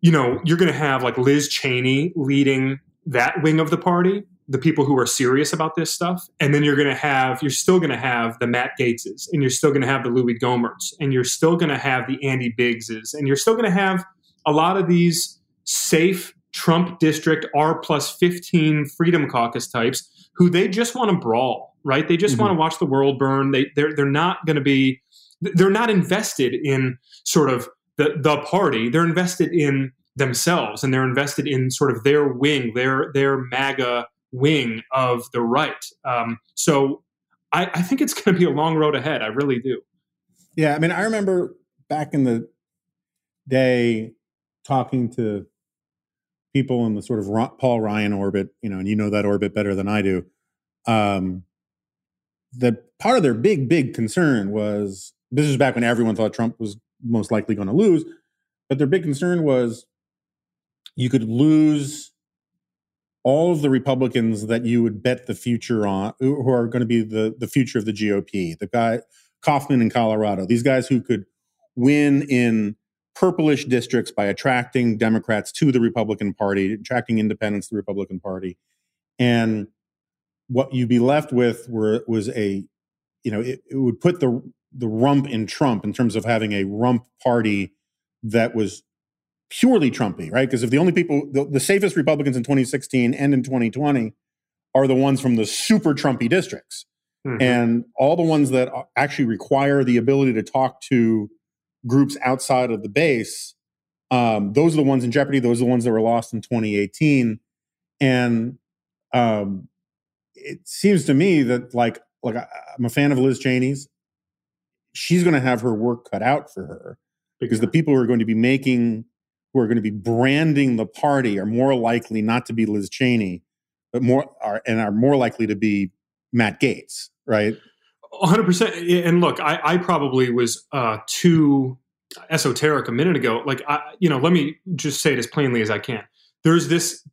[SPEAKER 5] you know, you're going to have like Liz Cheney leading that wing of the party, the people who are serious about this stuff. And then you're going to have, you're still going to have the Matt Gaetzes and you're still going to have the Louis Gohmerts, and you're still going to have the Andy Biggses, and you're still going to have a lot of these safe Trump district R plus 15 Freedom Caucus types who they just want to brawl, right? They just mm-hmm. want to watch the world burn. They, they're, they're not going to be, they're not invested in sort of the the party. They're invested in themselves and they're invested in sort of their wing, their their MAGA wing of the right. Um, so I, I think it's going to be a long road ahead. I really do.
[SPEAKER 4] Yeah, I mean, I remember back in the day talking to people in the sort of Paul Ryan orbit, you know, and you know that orbit better than I do. Um, the part of their big, big concern was this is back when everyone thought Trump was most likely going to lose. But their big concern was you could lose all of the Republicans that you would bet the future on, who are going to be the, the future of the GOP. The guy, Coffman in Colorado, these guys who could win in purplish districts by attracting Democrats to the Republican Party, attracting independents to the Republican Party. And what you'd be left with were was a, you know, it, it would put the the rump in Trump in terms of having a rump party that was purely Trumpy, right? Because if the only people, the, the, safest Republicans in 2016 and in 2020 are the ones from the super Trumpy districts. Mm-hmm. And all the ones that actually require the ability to talk to groups outside of the base, um, those are the ones in jeopardy. Those are the ones that were lost in 2018. And um, it seems to me that, like, like I'm a fan of Liz Cheney's she's going to have her work cut out for her because the people who are going to be making, who are going to be branding the party, are more likely not to be Liz Cheney, but more are and are more likely to be Matt Gaetz, right?
[SPEAKER 5] 100%. And look, I, I probably was uh, too esoteric a minute ago. Like, I, you know, let me just say it as plainly as I can. There's this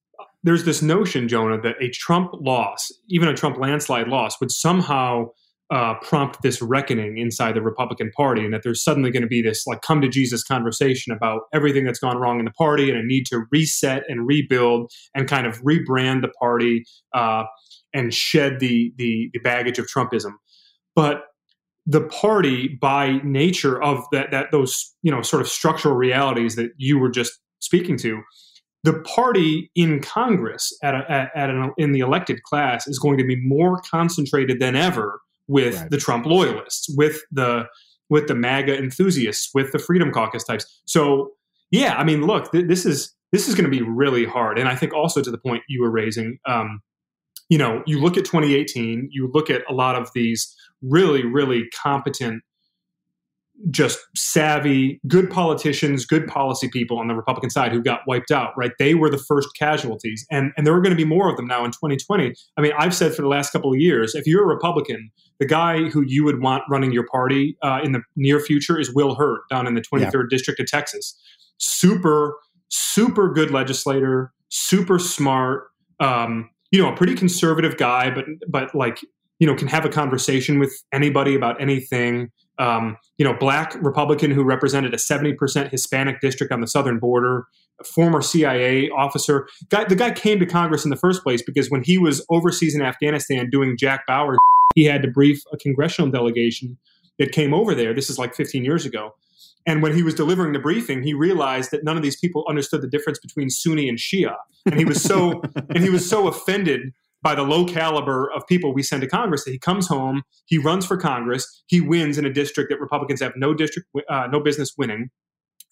[SPEAKER 5] there's this notion, Jonah, that a Trump loss, even a Trump landslide loss, would somehow uh, prompt this reckoning inside the Republican Party, and that there's suddenly going to be this like come to Jesus conversation about everything that's gone wrong in the party and a need to reset and rebuild and kind of rebrand the party uh, and shed the, the the baggage of Trumpism. But the party, by nature of that that those you know sort of structural realities that you were just speaking to, the party in Congress at, a, at, at an, in the elected class is going to be more concentrated than ever with right. the Trump loyalists, with the with the MAGA enthusiasts, with the Freedom Caucus types. So yeah, I mean, look, th- this is this is going to be really hard, and I think also to the point you were raising. Um, you know, you look at 2018, you look at a lot of these really, really competent just savvy, good politicians, good policy people on the Republican side who got wiped out, right? They were the first casualties. And, and there are going to be more of them now in 2020. I mean, I've said for the last couple of years, if you're a Republican, the guy who you would want running your party uh, in the near future is Will Hurd down in the 23rd yeah. District of Texas. Super super good legislator, super smart, um, you know, a pretty conservative guy, but but like you know can have a conversation with anybody about anything. Um, you know, black Republican who represented a seventy percent Hispanic district on the southern border, a former CIA officer. Guy, the guy came to Congress in the first place because when he was overseas in Afghanistan doing Jack Bauer, he had to brief a congressional delegation that came over there. This is like 15 years ago. And when he was delivering the briefing, he realized that none of these people understood the difference between Sunni and Shia. And he was so and he was so offended by the low caliber of people we send to Congress that he comes home, he runs for Congress, he wins in a district that Republicans have no district uh, no business winning.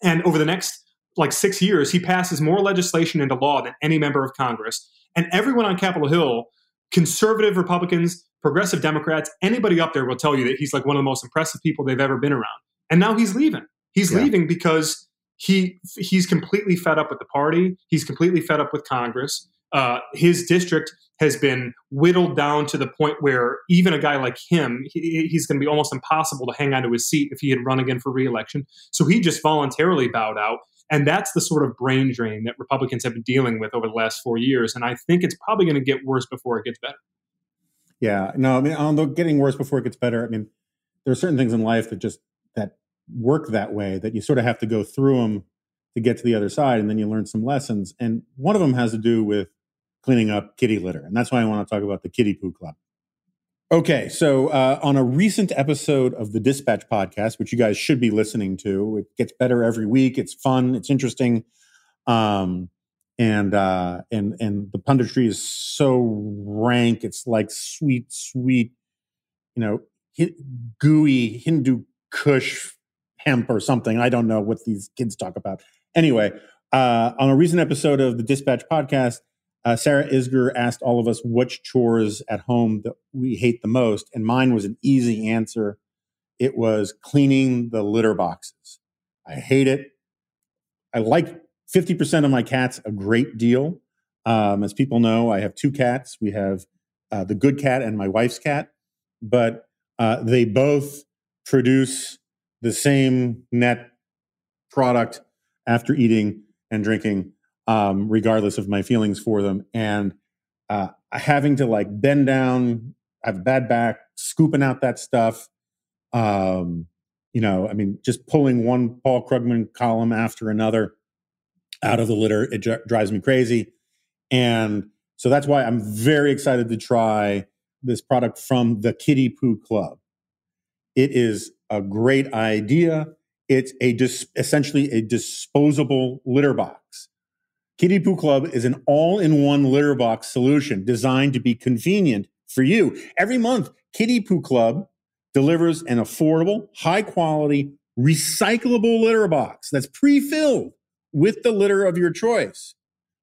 [SPEAKER 5] And over the next like 6 years, he passes more legislation into law than any member of Congress. And everyone on Capitol Hill, conservative Republicans, progressive Democrats, anybody up there will tell you that he's like one of the most impressive people they've ever been around. And now he's leaving. He's yeah. leaving because he he's completely fed up with the party. He's completely fed up with Congress. Uh, his district has been whittled down to the point where even a guy like him, he, he's going to be almost impossible to hang onto his seat if he had run again for reelection. So he just voluntarily bowed out. And that's the sort of brain drain that Republicans have been dealing with over the last four years. And I think it's probably going to get worse before it gets better.
[SPEAKER 4] Yeah, no, I mean, although getting worse before it gets better, I mean, there are certain things in life that just that work that way that you sort of have to go through them to get to the other side and then you learn some lessons and one of them has to do with cleaning up kitty litter and that's why i want to talk about the kitty poo club okay so uh, on a recent episode of the dispatch podcast which you guys should be listening to it gets better every week it's fun it's interesting um, and uh, and and the punditry is so rank it's like sweet sweet you know gooey hindu kush hemp or something. I don't know what these kids talk about. Anyway, uh, on a recent episode of the Dispatch podcast, uh, Sarah Isgur asked all of us which chores at home that we hate the most, and mine was an easy answer. It was cleaning the litter boxes. I hate it. I like 50% of my cats a great deal. Um, as people know, I have two cats. We have uh, the good cat and my wife's cat, but uh, they both produce the same net product after eating and drinking, um, regardless of my feelings for them. And uh, having to like bend down, I have a bad back, scooping out that stuff. Um, you know, I mean, just pulling one Paul Krugman column after another out of the litter, it j- drives me crazy. And so that's why I'm very excited to try this product from the Kitty Poo Club. It is a great idea. It's a dis- essentially a disposable litter box. Kitty Poo Club is an all-in-one litter box solution designed to be convenient for you. Every month, Kitty Poo Club delivers an affordable, high-quality, recyclable litter box that's pre-filled with the litter of your choice.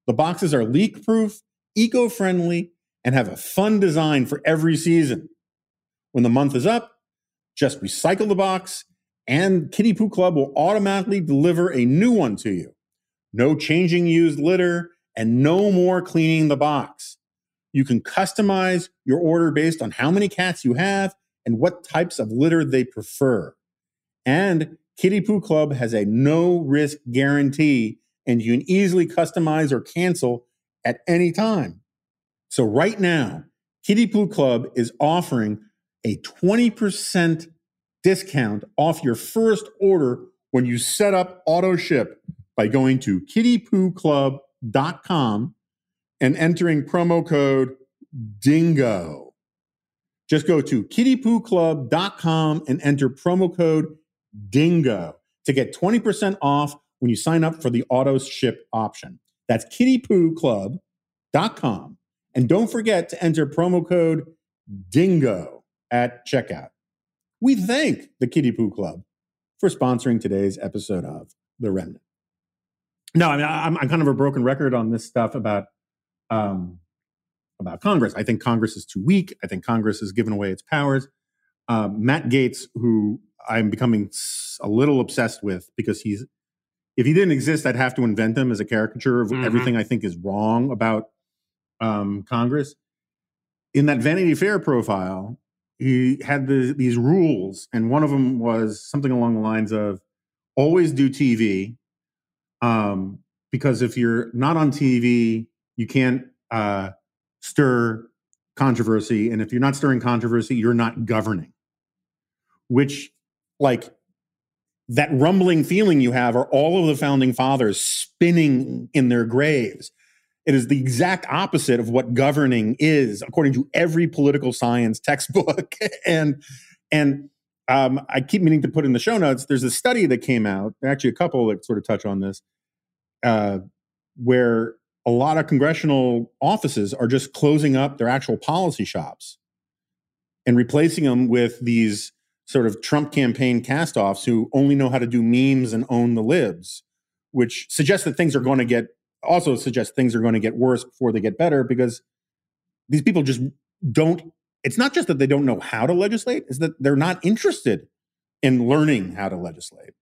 [SPEAKER 4] The boxes are leak-proof, eco-friendly, and have a fun design for every season. When the month is up, just recycle the box, and Kitty Poo Club will automatically deliver a new one to you. No changing used litter and no more cleaning the box. You can customize your order based on how many cats you have and what types of litter they prefer. And Kitty Poo Club has a no risk guarantee, and you can easily customize or cancel at any time. So, right now, Kitty Poo Club is offering a 20% discount off your first order when you set up auto ship by going to kittypooclub.com and entering promo code DINGO. Just go to kittypooclub.com and enter promo code DINGO to get 20% off when you sign up for the auto ship option. That's kittypooclub.com. And don't forget to enter promo code DINGO at checkout. We thank the Kitty Poo Club for sponsoring today's episode of The Remnant. No, I mean, I'm, I'm kind of a broken record on this stuff about um, about Congress. I think Congress is too weak. I think Congress has given away its powers. Um, Matt Gaetz, who I'm becoming a little obsessed with because he's, if he didn't exist, I'd have to invent him as a caricature of mm-hmm. everything I think is wrong about um, Congress. In that Vanity Fair profile, he had the, these rules, and one of them was something along the lines of always do TV, um, because if you're not on TV, you can't uh, stir controversy, and if you're not stirring controversy, you're not governing. Which, like, that rumbling feeling you have are all of the founding fathers spinning in their graves. It is the exact opposite of what governing is, according to every political science textbook. and and um, I keep meaning to put in the show notes. There's a study that came out, actually a couple that sort of touch on this, uh, where a lot of congressional offices are just closing up their actual policy shops and replacing them with these sort of Trump campaign castoffs who only know how to do memes and own the libs, which suggests that things are going to get also suggests things are going to get worse before they get better because these people just don't it's not just that they don't know how to legislate it's that they're not interested in learning how to legislate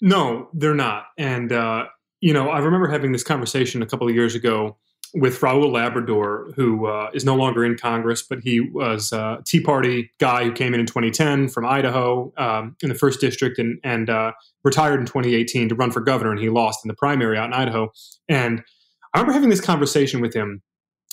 [SPEAKER 5] no they're not and uh, you know i remember having this conversation a couple of years ago with Raul Labrador, who uh, is no longer in Congress, but he was a Tea Party guy who came in in 2010 from Idaho um, in the first district and, and uh, retired in 2018 to run for governor, and he lost in the primary out in Idaho. And I remember having this conversation with him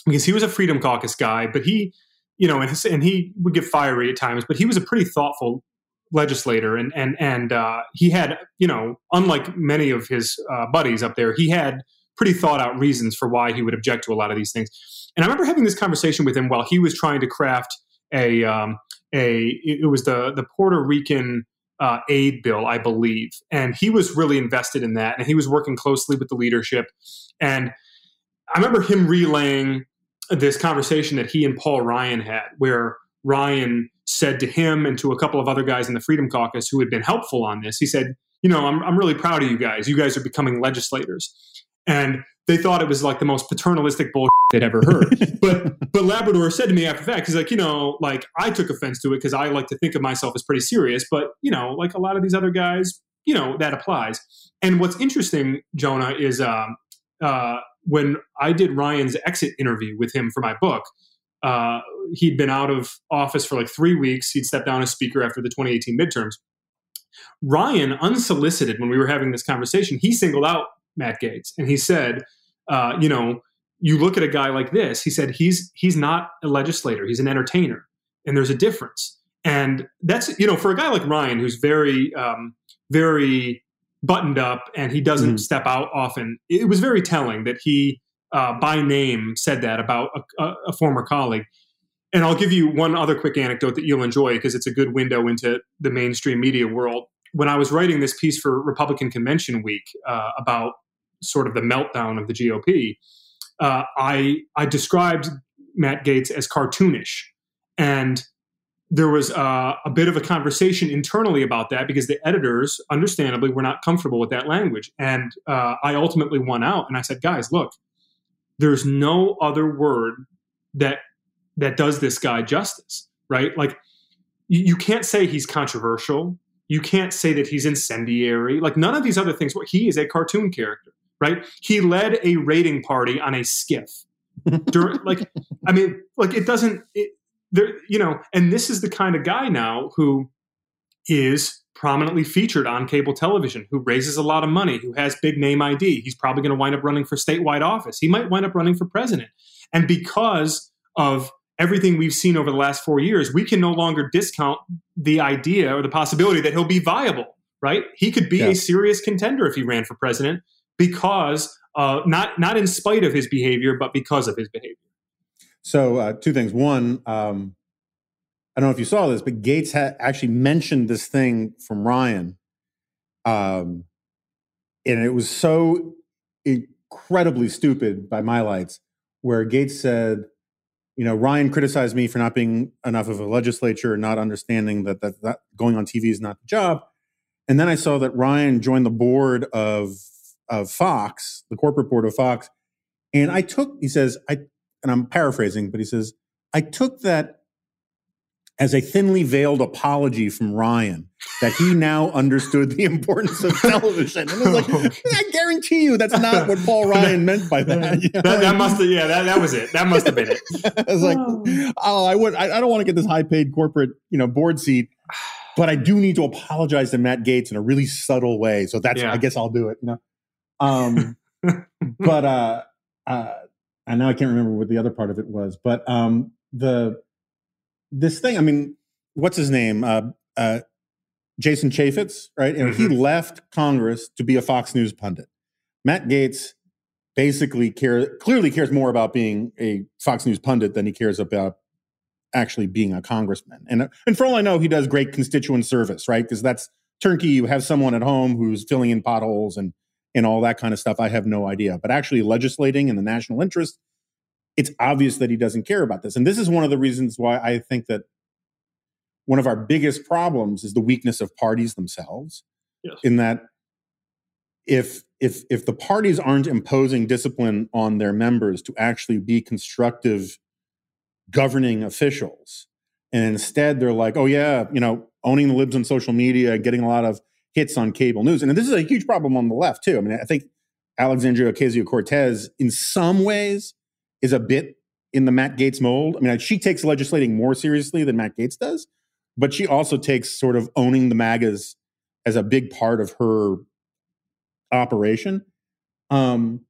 [SPEAKER 5] because he was a Freedom Caucus guy, but he, you know, and, and he would get fiery at times, but he was a pretty thoughtful legislator and and and uh, he had you know unlike many of his uh, buddies up there he had pretty thought out reasons for why he would object to a lot of these things. And I remember having this conversation with him while he was trying to craft a um, a it was the the Puerto Rican uh, aid bill, I believe, and he was really invested in that, and he was working closely with the leadership. And I remember him relaying this conversation that he and Paul Ryan had, where Ryan said to him and to a couple of other guys in the Freedom Caucus who had been helpful on this, he said, "You know, I'm I'm really proud of you guys. You guys are becoming legislators." and they thought it was like the most paternalistic bullshit they'd ever heard. but but Labrador said to me after fact, he's like, you know, like I took offense to it because I like to think of myself as pretty serious, but you know, like a lot of these other guys, you know, that applies. And what's interesting, Jonah, is um, uh, when I did Ryan's exit interview with him for my book. Uh, he'd been out of office for like three weeks. He'd stepped down as speaker after the 2018 midterms. Ryan, unsolicited, when we were having this conversation, he singled out Matt Gaetz, and he said, uh, you know, you look at a guy like this. He said he's he's not a legislator; he's an entertainer, and there's a difference. And that's you know, for a guy like Ryan, who's very um, very buttoned up and he doesn't mm-hmm. step out often. It was very telling that he, uh, by name, said that about a, a, a former colleague. And I'll give you one other quick anecdote that you'll enjoy because it's a good window into the mainstream media world when I was writing this piece for Republican Convention Week uh, about sort of the meltdown of the GOP, uh, I I described Matt Gaetz as cartoonish, and there was uh, a bit of a conversation internally about that because the editors, understandably, were not comfortable with that language, and uh, I ultimately won out, and I said, guys, look, there's no other word that that does this guy justice, right? Like you, you can't say he's controversial you can't say that he's incendiary. Like none of these other things. He is a cartoon character, right? He led a raiding party on a skiff. During, like, I mean, like it doesn't. It, there, you know, and this is the kind of guy now who is prominently featured on cable television, who raises a lot of money, who has big name ID. He's probably going to wind up running for statewide office. He might wind up running for president. And because of everything we've seen over the last four years, we can no longer discount the idea or the possibility that he'll be viable, right? He could be yeah. a serious contender if he ran for president because uh, not not in spite of his behavior, but because of his behavior.
[SPEAKER 4] So, uh, two things. One, um, I don't know if you saw this, but Gaetz had actually mentioned this thing from Ryan, um, and it was so incredibly stupid by my lights, where Gaetz said you know, Ryan criticized me for not being enough of a legislature, not understanding that, that that going on TV is not the job. And then I saw that Ryan joined the board of of Fox, the corporate board of Fox, and I took. He says, I and I'm paraphrasing, but he says, I took that as a thinly veiled apology from Ryan that he now understood the importance of television. And I was like, I guarantee you that's not what Paul Ryan meant by that.
[SPEAKER 5] You know? that, that, must have, yeah, that, that was it. That must have been it.
[SPEAKER 4] I was like, oh, I would, I, I don't want to get this high paid corporate, you know, board seat, but I do need to apologize to Matt Gaetz in a really subtle way. So that's, yeah. I guess I'll do it, you know? Um, but uh, uh, I now I can't remember what the other part of it was. But um, the this thing, I mean, what's his name? Uh, uh, Jason Chaffetz, right? And he left Congress to be a Fox News pundit. Matt Gaetz basically care clearly cares more about being a Fox News pundit than he cares about actually being a congressman. And and for all I know, he does great constituent service, right? Because that's turnkey. You have someone at home who's filling in potholes and and all that kind of stuff. I have no idea. But actually legislating in the national interest, it's obvious that he doesn't care about this. And this is one of the reasons why I think that one of our biggest problems is the weakness of parties themselves.
[SPEAKER 5] Yes.
[SPEAKER 4] In that if if if the parties aren't imposing discipline on their members to actually be constructive governing officials and instead they're like oh yeah you know owning the libs on social media getting a lot of hits on cable news. And this is a huge problem on the left too. I mean i think alexandria ocasio-cortez in some ways is a bit in the matt gaetz mold. I mean she takes legislating more seriously than matt gaetz does but she also takes sort of owning the magas as a big part of her operation. Um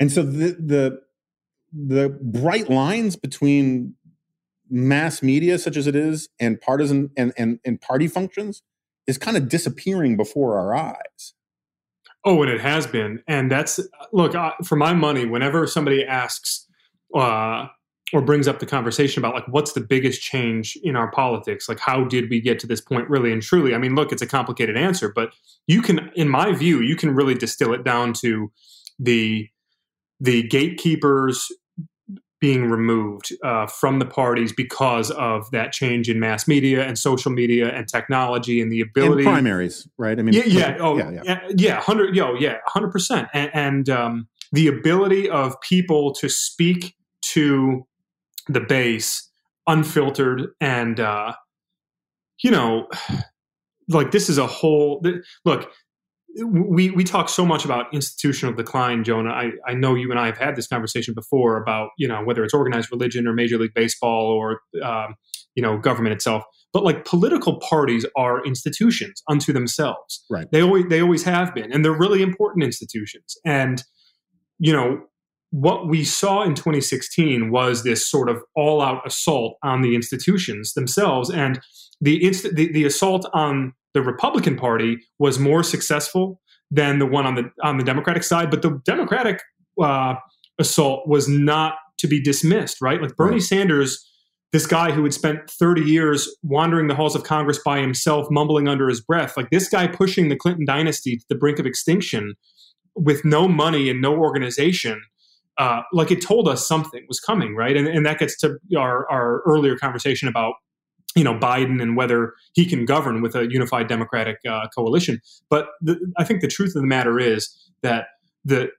[SPEAKER 4] and so the the the bright lines between mass media such as it is and partisan and and, and party functions is kind of disappearing before our eyes
[SPEAKER 5] Oh, and it has been, and that's look uh, for my money. Whenever somebody asks uh, or brings up the conversation about like what's the biggest change in our politics, like how did we get to this point, really and truly? I mean, look, it's a complicated answer, but you can, in my view, you can really distill it down to the the gatekeepers being removed uh, from the parties because of that change in mass media and social media and technology and the ability
[SPEAKER 4] and primaries right i mean
[SPEAKER 5] yeah, yeah, oh,
[SPEAKER 4] yeah, yeah.
[SPEAKER 5] yeah, hundred, yo, yeah, hundred percent, and, and um, the ability of people to speak to the base unfiltered and uh, you know, like this is a whole. Look, we we talk so much about institutional decline, Jonah. I, I know you and I have had this conversation before about you know whether it's organized religion or Major League Baseball or um, you know government itself. But like political parties are institutions unto themselves.
[SPEAKER 4] Right.
[SPEAKER 5] They always they always have been, and they're really important institutions. And you know what we saw in 2016 was this sort of all out assault on the institutions themselves, and the, inst- the the assault on the Republican Party was more successful than the one on the on the Democratic side. But the Democratic uh, assault was not to be dismissed, right? Like Bernie
[SPEAKER 4] Right.
[SPEAKER 5] Sanders, this guy who had spent 30 years wandering the halls of Congress by himself, mumbling under his breath, like this guy pushing the Clinton dynasty to the brink of extinction with no money and no organization. Uh, like it told us something was coming, right? And, and that gets to our, our earlier conversation about you know Biden and whether he can govern with a unified Democratic uh, coalition. But the, I think the truth of the matter is that the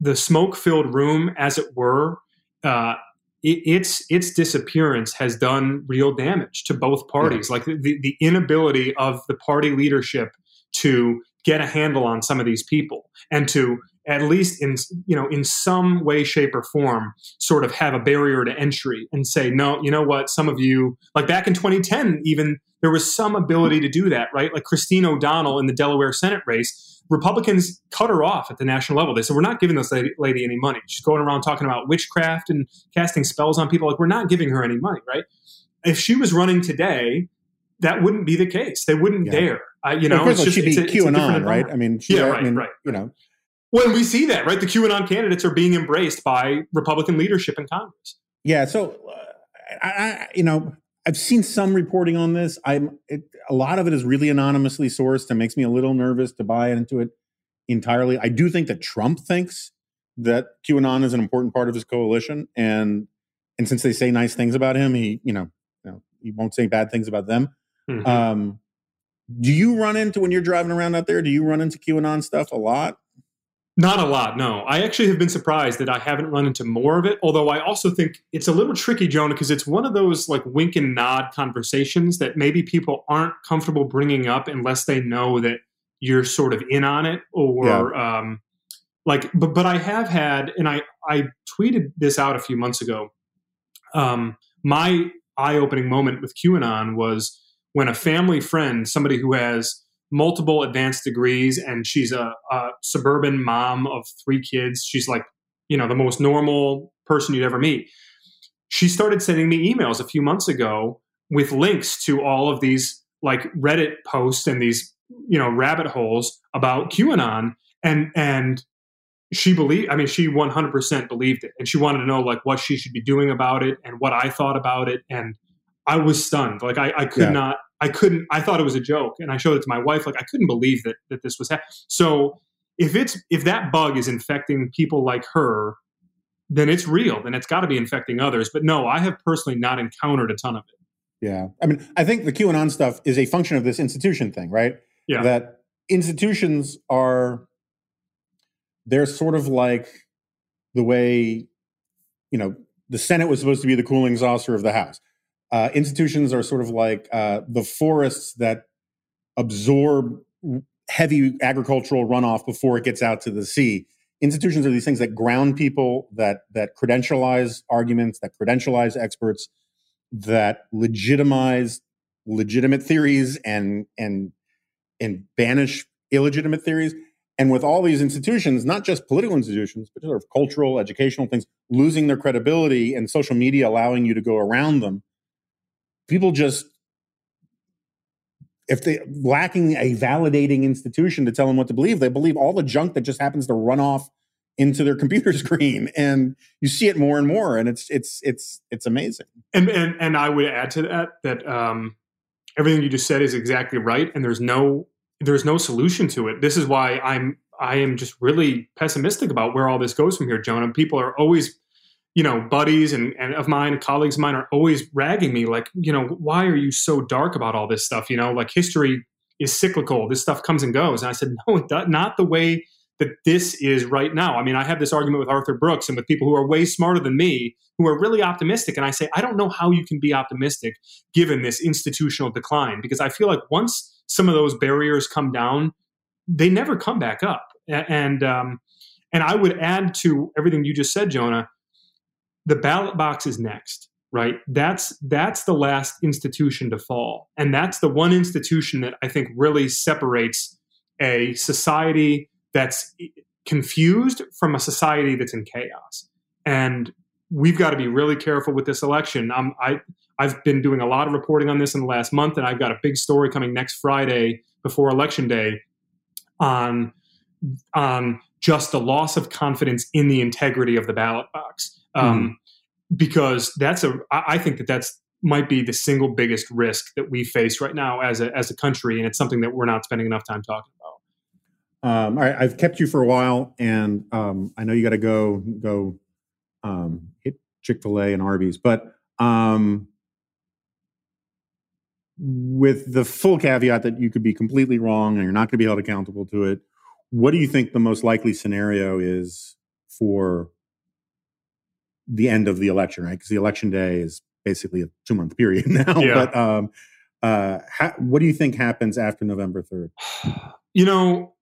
[SPEAKER 5] the smoke filled room, as it were, uh, it, its its disappearance has done real damage to both parties. Like the the inability of the party leadership to get a handle on some of these people and to at least in you know in some way shape or form sort of have a barrier to entry and say no you know what? Some of you like back in 2010 even there was some ability to do that right? Like christine o'donnell in the delaware senate race republicans cut her off at the national level. They said we're not giving this lady, lady any money. She's going around talking about witchcraft and casting spells on people. Like we're not giving her any money right? If she was running today that wouldn't be the case. They wouldn't
[SPEAKER 4] Yeah.
[SPEAKER 5] dare. I, you know
[SPEAKER 4] Well, first of all,
[SPEAKER 5] it's
[SPEAKER 4] she'd be
[SPEAKER 5] it's a- it's
[SPEAKER 4] QAnon, right? I mean, she,
[SPEAKER 5] Yeah,
[SPEAKER 4] I
[SPEAKER 5] right,
[SPEAKER 4] mean,
[SPEAKER 5] right,
[SPEAKER 4] You know,
[SPEAKER 5] Well, we see that, right? The QAnon candidates are being embraced by Republican leadership in Congress.
[SPEAKER 4] Yeah, so uh, I, I, you know, I've seen some reporting on this. I'm it, a lot of it is really anonymously sourced and makes me a little nervous to buy into it entirely. I do think that Trump thinks that QAnon is an important part of his coalition, and and since they say nice things about him, he you know, you know he won't say bad things about them.
[SPEAKER 5] Mhm.
[SPEAKER 4] Um, do you run into when you're driving around out there? Do you run into QAnon stuff a lot?
[SPEAKER 5] Not a lot, no. I actually have been surprised that I haven't run into more of it. Although I also think it's a little tricky, Jonah, because it's one of those like wink and nod conversations that maybe people aren't comfortable bringing up unless they know that you're sort of in on it or um, like. But but I have had, and I I tweeted this out a few months ago. Um, my eye-opening moment with QAnon was when a family friend, somebody who has multiple advanced degrees, and she's a, a suburban mom of three kids. She's like, you know, the most normal person you'd ever meet. She started sending me emails a few months ago with links to all of these like Reddit posts and these, you know, rabbit holes about QAnon. And and she believed i mean she 100% believed it and she wanted to know like what she should be doing about it and what i thought about it and i was stunned like i, I could
[SPEAKER 4] Yeah.
[SPEAKER 5] not i couldn't i thought it was a joke and i showed it to my wife like i couldn't believe that that this was happening so if it's if that bug is infecting people like her then it's real then it's got to be infecting others but no i have personally not encountered a ton of it
[SPEAKER 4] Yeah. I mean, I think the QAnon stuff is a function of this institution thing, right?
[SPEAKER 5] Yeah.
[SPEAKER 4] That institutions are, they're sort of like the way, you know, the Senate was supposed to be the cooling saucer of the House. Uh, institutions are sort of like uh, the forests that absorb heavy agricultural runoff before it gets out to the sea. Institutions are these things that ground people, that that credentialize arguments, that credentialize experts, that legitimize legitimate theories and and and banish illegitimate theories. And with all these institutions, not just political institutions, but sort of cultural, educational things, losing their credibility and social media allowing you to go around them, people just if they lacking a validating institution to tell them what to believe, they believe all the junk that just happens to run off into their computer screen. And you see it more and more, and it's it's it's it's amazing.
[SPEAKER 5] and and and I would add to that that um, everything you just said is exactly right, and there's no there's no solution to it. This is why I'm I am just really pessimistic about where all this goes from here, Jonah. People are always, you know, buddies and, and of mine, colleagues of mine are always ragging me, like, you know, why are you so dark about all this stuff? You know, like history is cyclical. This stuff comes and goes. And I said, no, it does, not the way that this is right now. I mean, I have this argument with Arthur Brooks and with people who are way smarter than me who are really optimistic. And I say, I don't know how you can be optimistic given this institutional decline, because I feel like once some of those barriers come down, they never come back up. And um, and I would add to everything you just said, Jonah. The ballot box is next, right? That's that's the last institution to fall, and that's the one institution that I think really separates a society that's confused from a society that's in chaos. And we've got to be really careful with this election. Um, I I've been doing a lot of reporting on this in the last month, and I've got a big story coming next Friday before election day on on just the loss of confidence in the integrity of the ballot box. Um, Because that's a. I think that that's might be the single biggest risk that we face right now as a as a country, and it's something that we're not spending enough time talking about.
[SPEAKER 4] Um, all right, I've kept you for a while, and um, I know you got to go go um, hit Chick Fil A and Arby's, but um, with the full caveat that you could be completely wrong and you're not going to be held accountable to it. What do you think the most likely scenario is for the end of the election? Right, because the election day is basically a two month period now.
[SPEAKER 5] Yeah.
[SPEAKER 4] But um, uh, ha- what do you think happens after November third?
[SPEAKER 5] You know,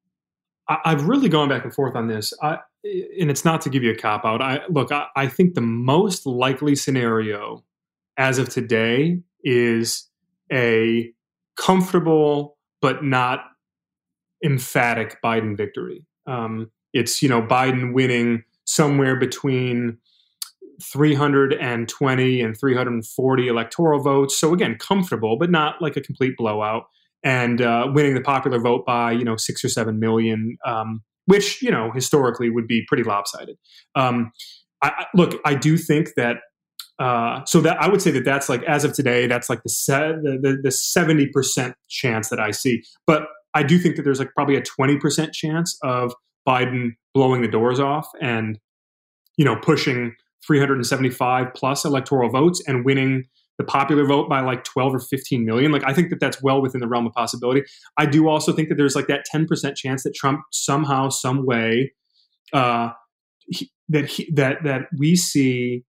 [SPEAKER 5] I, I've really gone back and forth on this, I, and it's not to give you a cop out. I look, I, I think the most likely scenario as of today is a comfortable but not emphatic Biden victory. Um, it's you know Biden winning somewhere between 320 and 340 electoral votes. So again, comfortable, but not like a complete blowout. And uh, winning the popular vote by you know six or seven million, um, which you know historically would be pretty lopsided. Um, I, I, look, I do think that. Uh, so that I would say that that's like as of today, that's like the se- the seventy percent chance that I see. But I do think that there's like probably a twenty percent chance of Biden blowing the doors off and you know pushing 375 plus electoral votes and winning the popular vote by like 12 or 15 million. Like, I think that that's well within the realm of possibility. I do also think that there's like that 10% chance that Trump somehow, some way, uh, that he, that that we see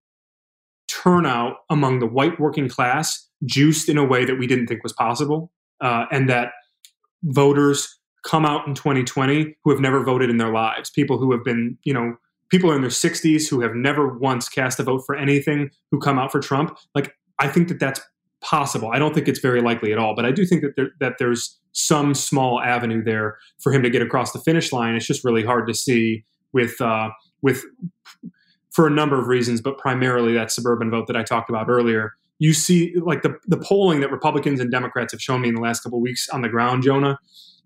[SPEAKER 5] turnout among the white working class juiced in a way that we didn't think was possible, uh, and that voters come out in 2020 who have never voted in their lives, people who have been, you know, people are in their 60s who have never once cast a vote for anything who come out for Trump. Like, I think that that's possible. I don't think it's very likely at all, but I do think that there, that there's some small avenue there for him to get across the finish line. It's just really hard to see with uh, with for a number of reasons, but primarily that suburban vote that I talked about earlier. You see, like the the polling that Republicans and Democrats have shown me in the last couple weeks on the ground, Jonah,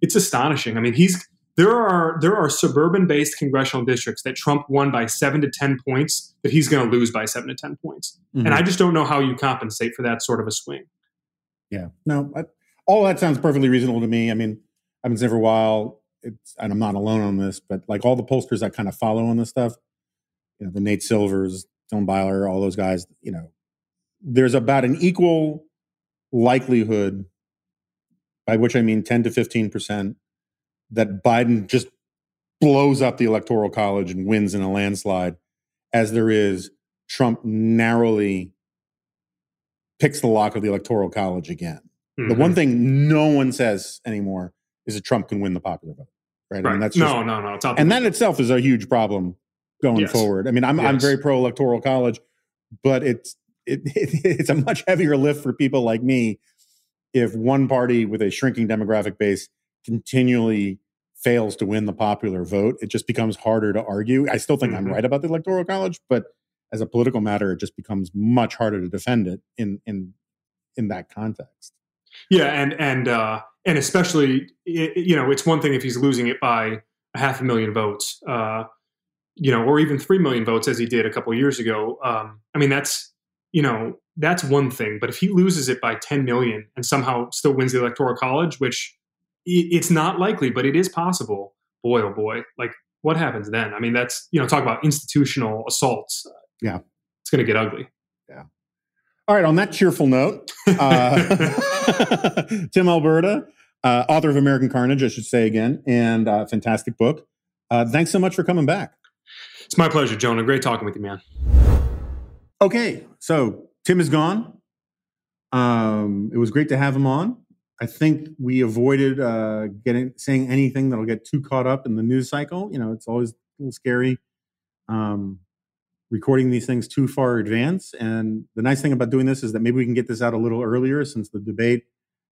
[SPEAKER 5] it's astonishing. I mean, he's there are there are suburban based congressional districts that Trump won by seven to ten points that he's going to lose by seven to ten points, mm-hmm. and I just don't know how you compensate for that sort of a swing.
[SPEAKER 4] Yeah, no, I, all that sounds perfectly reasonable to me. I mean, I've been saying for a while, it's, and I'm not alone on this, but like all the pollsters that kind of follow on this stuff, you know, the Nate Silvers, Tom Byler, all those guys, you know, there's about an equal likelihood, by which I mean 10 to 15 percent, that Biden just blows up the electoral college and wins in a landslide, as there is Trump narrowly picks the lock of the electoral college again. Mm-hmm. The one mm-hmm. thing no one says anymore is that Trump can win the popular vote. Right.
[SPEAKER 5] right. I mean, that's just, no, no, no. It's
[SPEAKER 4] and that itself is a huge problem going yes. forward. I mean, I'm yes. I'm very pro electoral college, but it's it, it, it's a much heavier lift for people like me if one party with a shrinking demographic base continually fails to win the popular vote. It just becomes harder to argue. I still think mm-hmm. I'm right about the electoral college, but as a political matter, it just becomes much harder to defend it in in in that context.
[SPEAKER 5] Yeah, and and uh, and especially you know it's one thing if he's losing it by a half a million votes, uh, you know, or even three million votes as he did a couple years ago. Um, I mean, that's you know that's one thing. But if he loses it by 10 million and somehow still wins the electoral college, which it's not likely, but it is possible. Boy, oh boy, like what happens then? I mean, that's you know, talk about institutional assaults.
[SPEAKER 4] Yeah,
[SPEAKER 5] it's going to get ugly.
[SPEAKER 4] Yeah. All right. On that cheerful note, uh, Tim Alberta, uh, author of American Carnage, I should say again, and uh, fantastic book. Uh, thanks so much for coming back.
[SPEAKER 5] It's my pleasure, Jonah. Great talking with you, man.
[SPEAKER 4] Okay, so Tim is gone. Um, it was great to have him on. I think we avoided uh, getting saying anything that'll get too caught up in the news cycle. You know, it's always a little scary um, recording these things too far advance. And the nice thing about doing this is that maybe we can get this out a little earlier, since the debate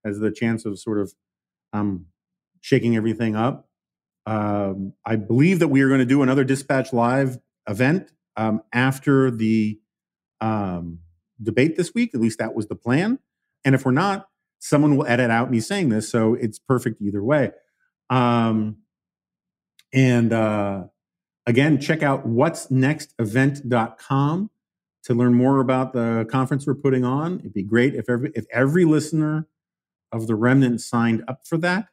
[SPEAKER 4] has the chance of sort of um, shaking everything up. Um, I believe that we are going to do another Dispatch Live event um, after the um, debate this week. At least that was the plan. And if we're not, someone will edit out me saying this, so it's perfect either way. Um, and uh, again, check out what's nextevent.com to learn more about the conference we're putting on. It'd be great if every if every listener of the remnant signed up for that.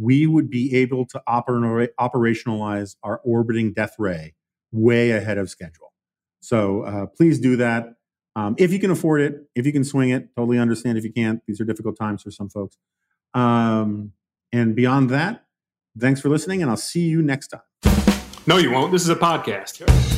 [SPEAKER 4] We would be able to oper- operationalize our orbiting death ray way ahead of schedule. So uh, please do that. Um, if you can afford it, if you can swing it, totally understand if you can't. These are difficult times for some folks. Um, and beyond that, thanks for listening, and I'll see you next time.
[SPEAKER 5] No, you won't. This is a podcast.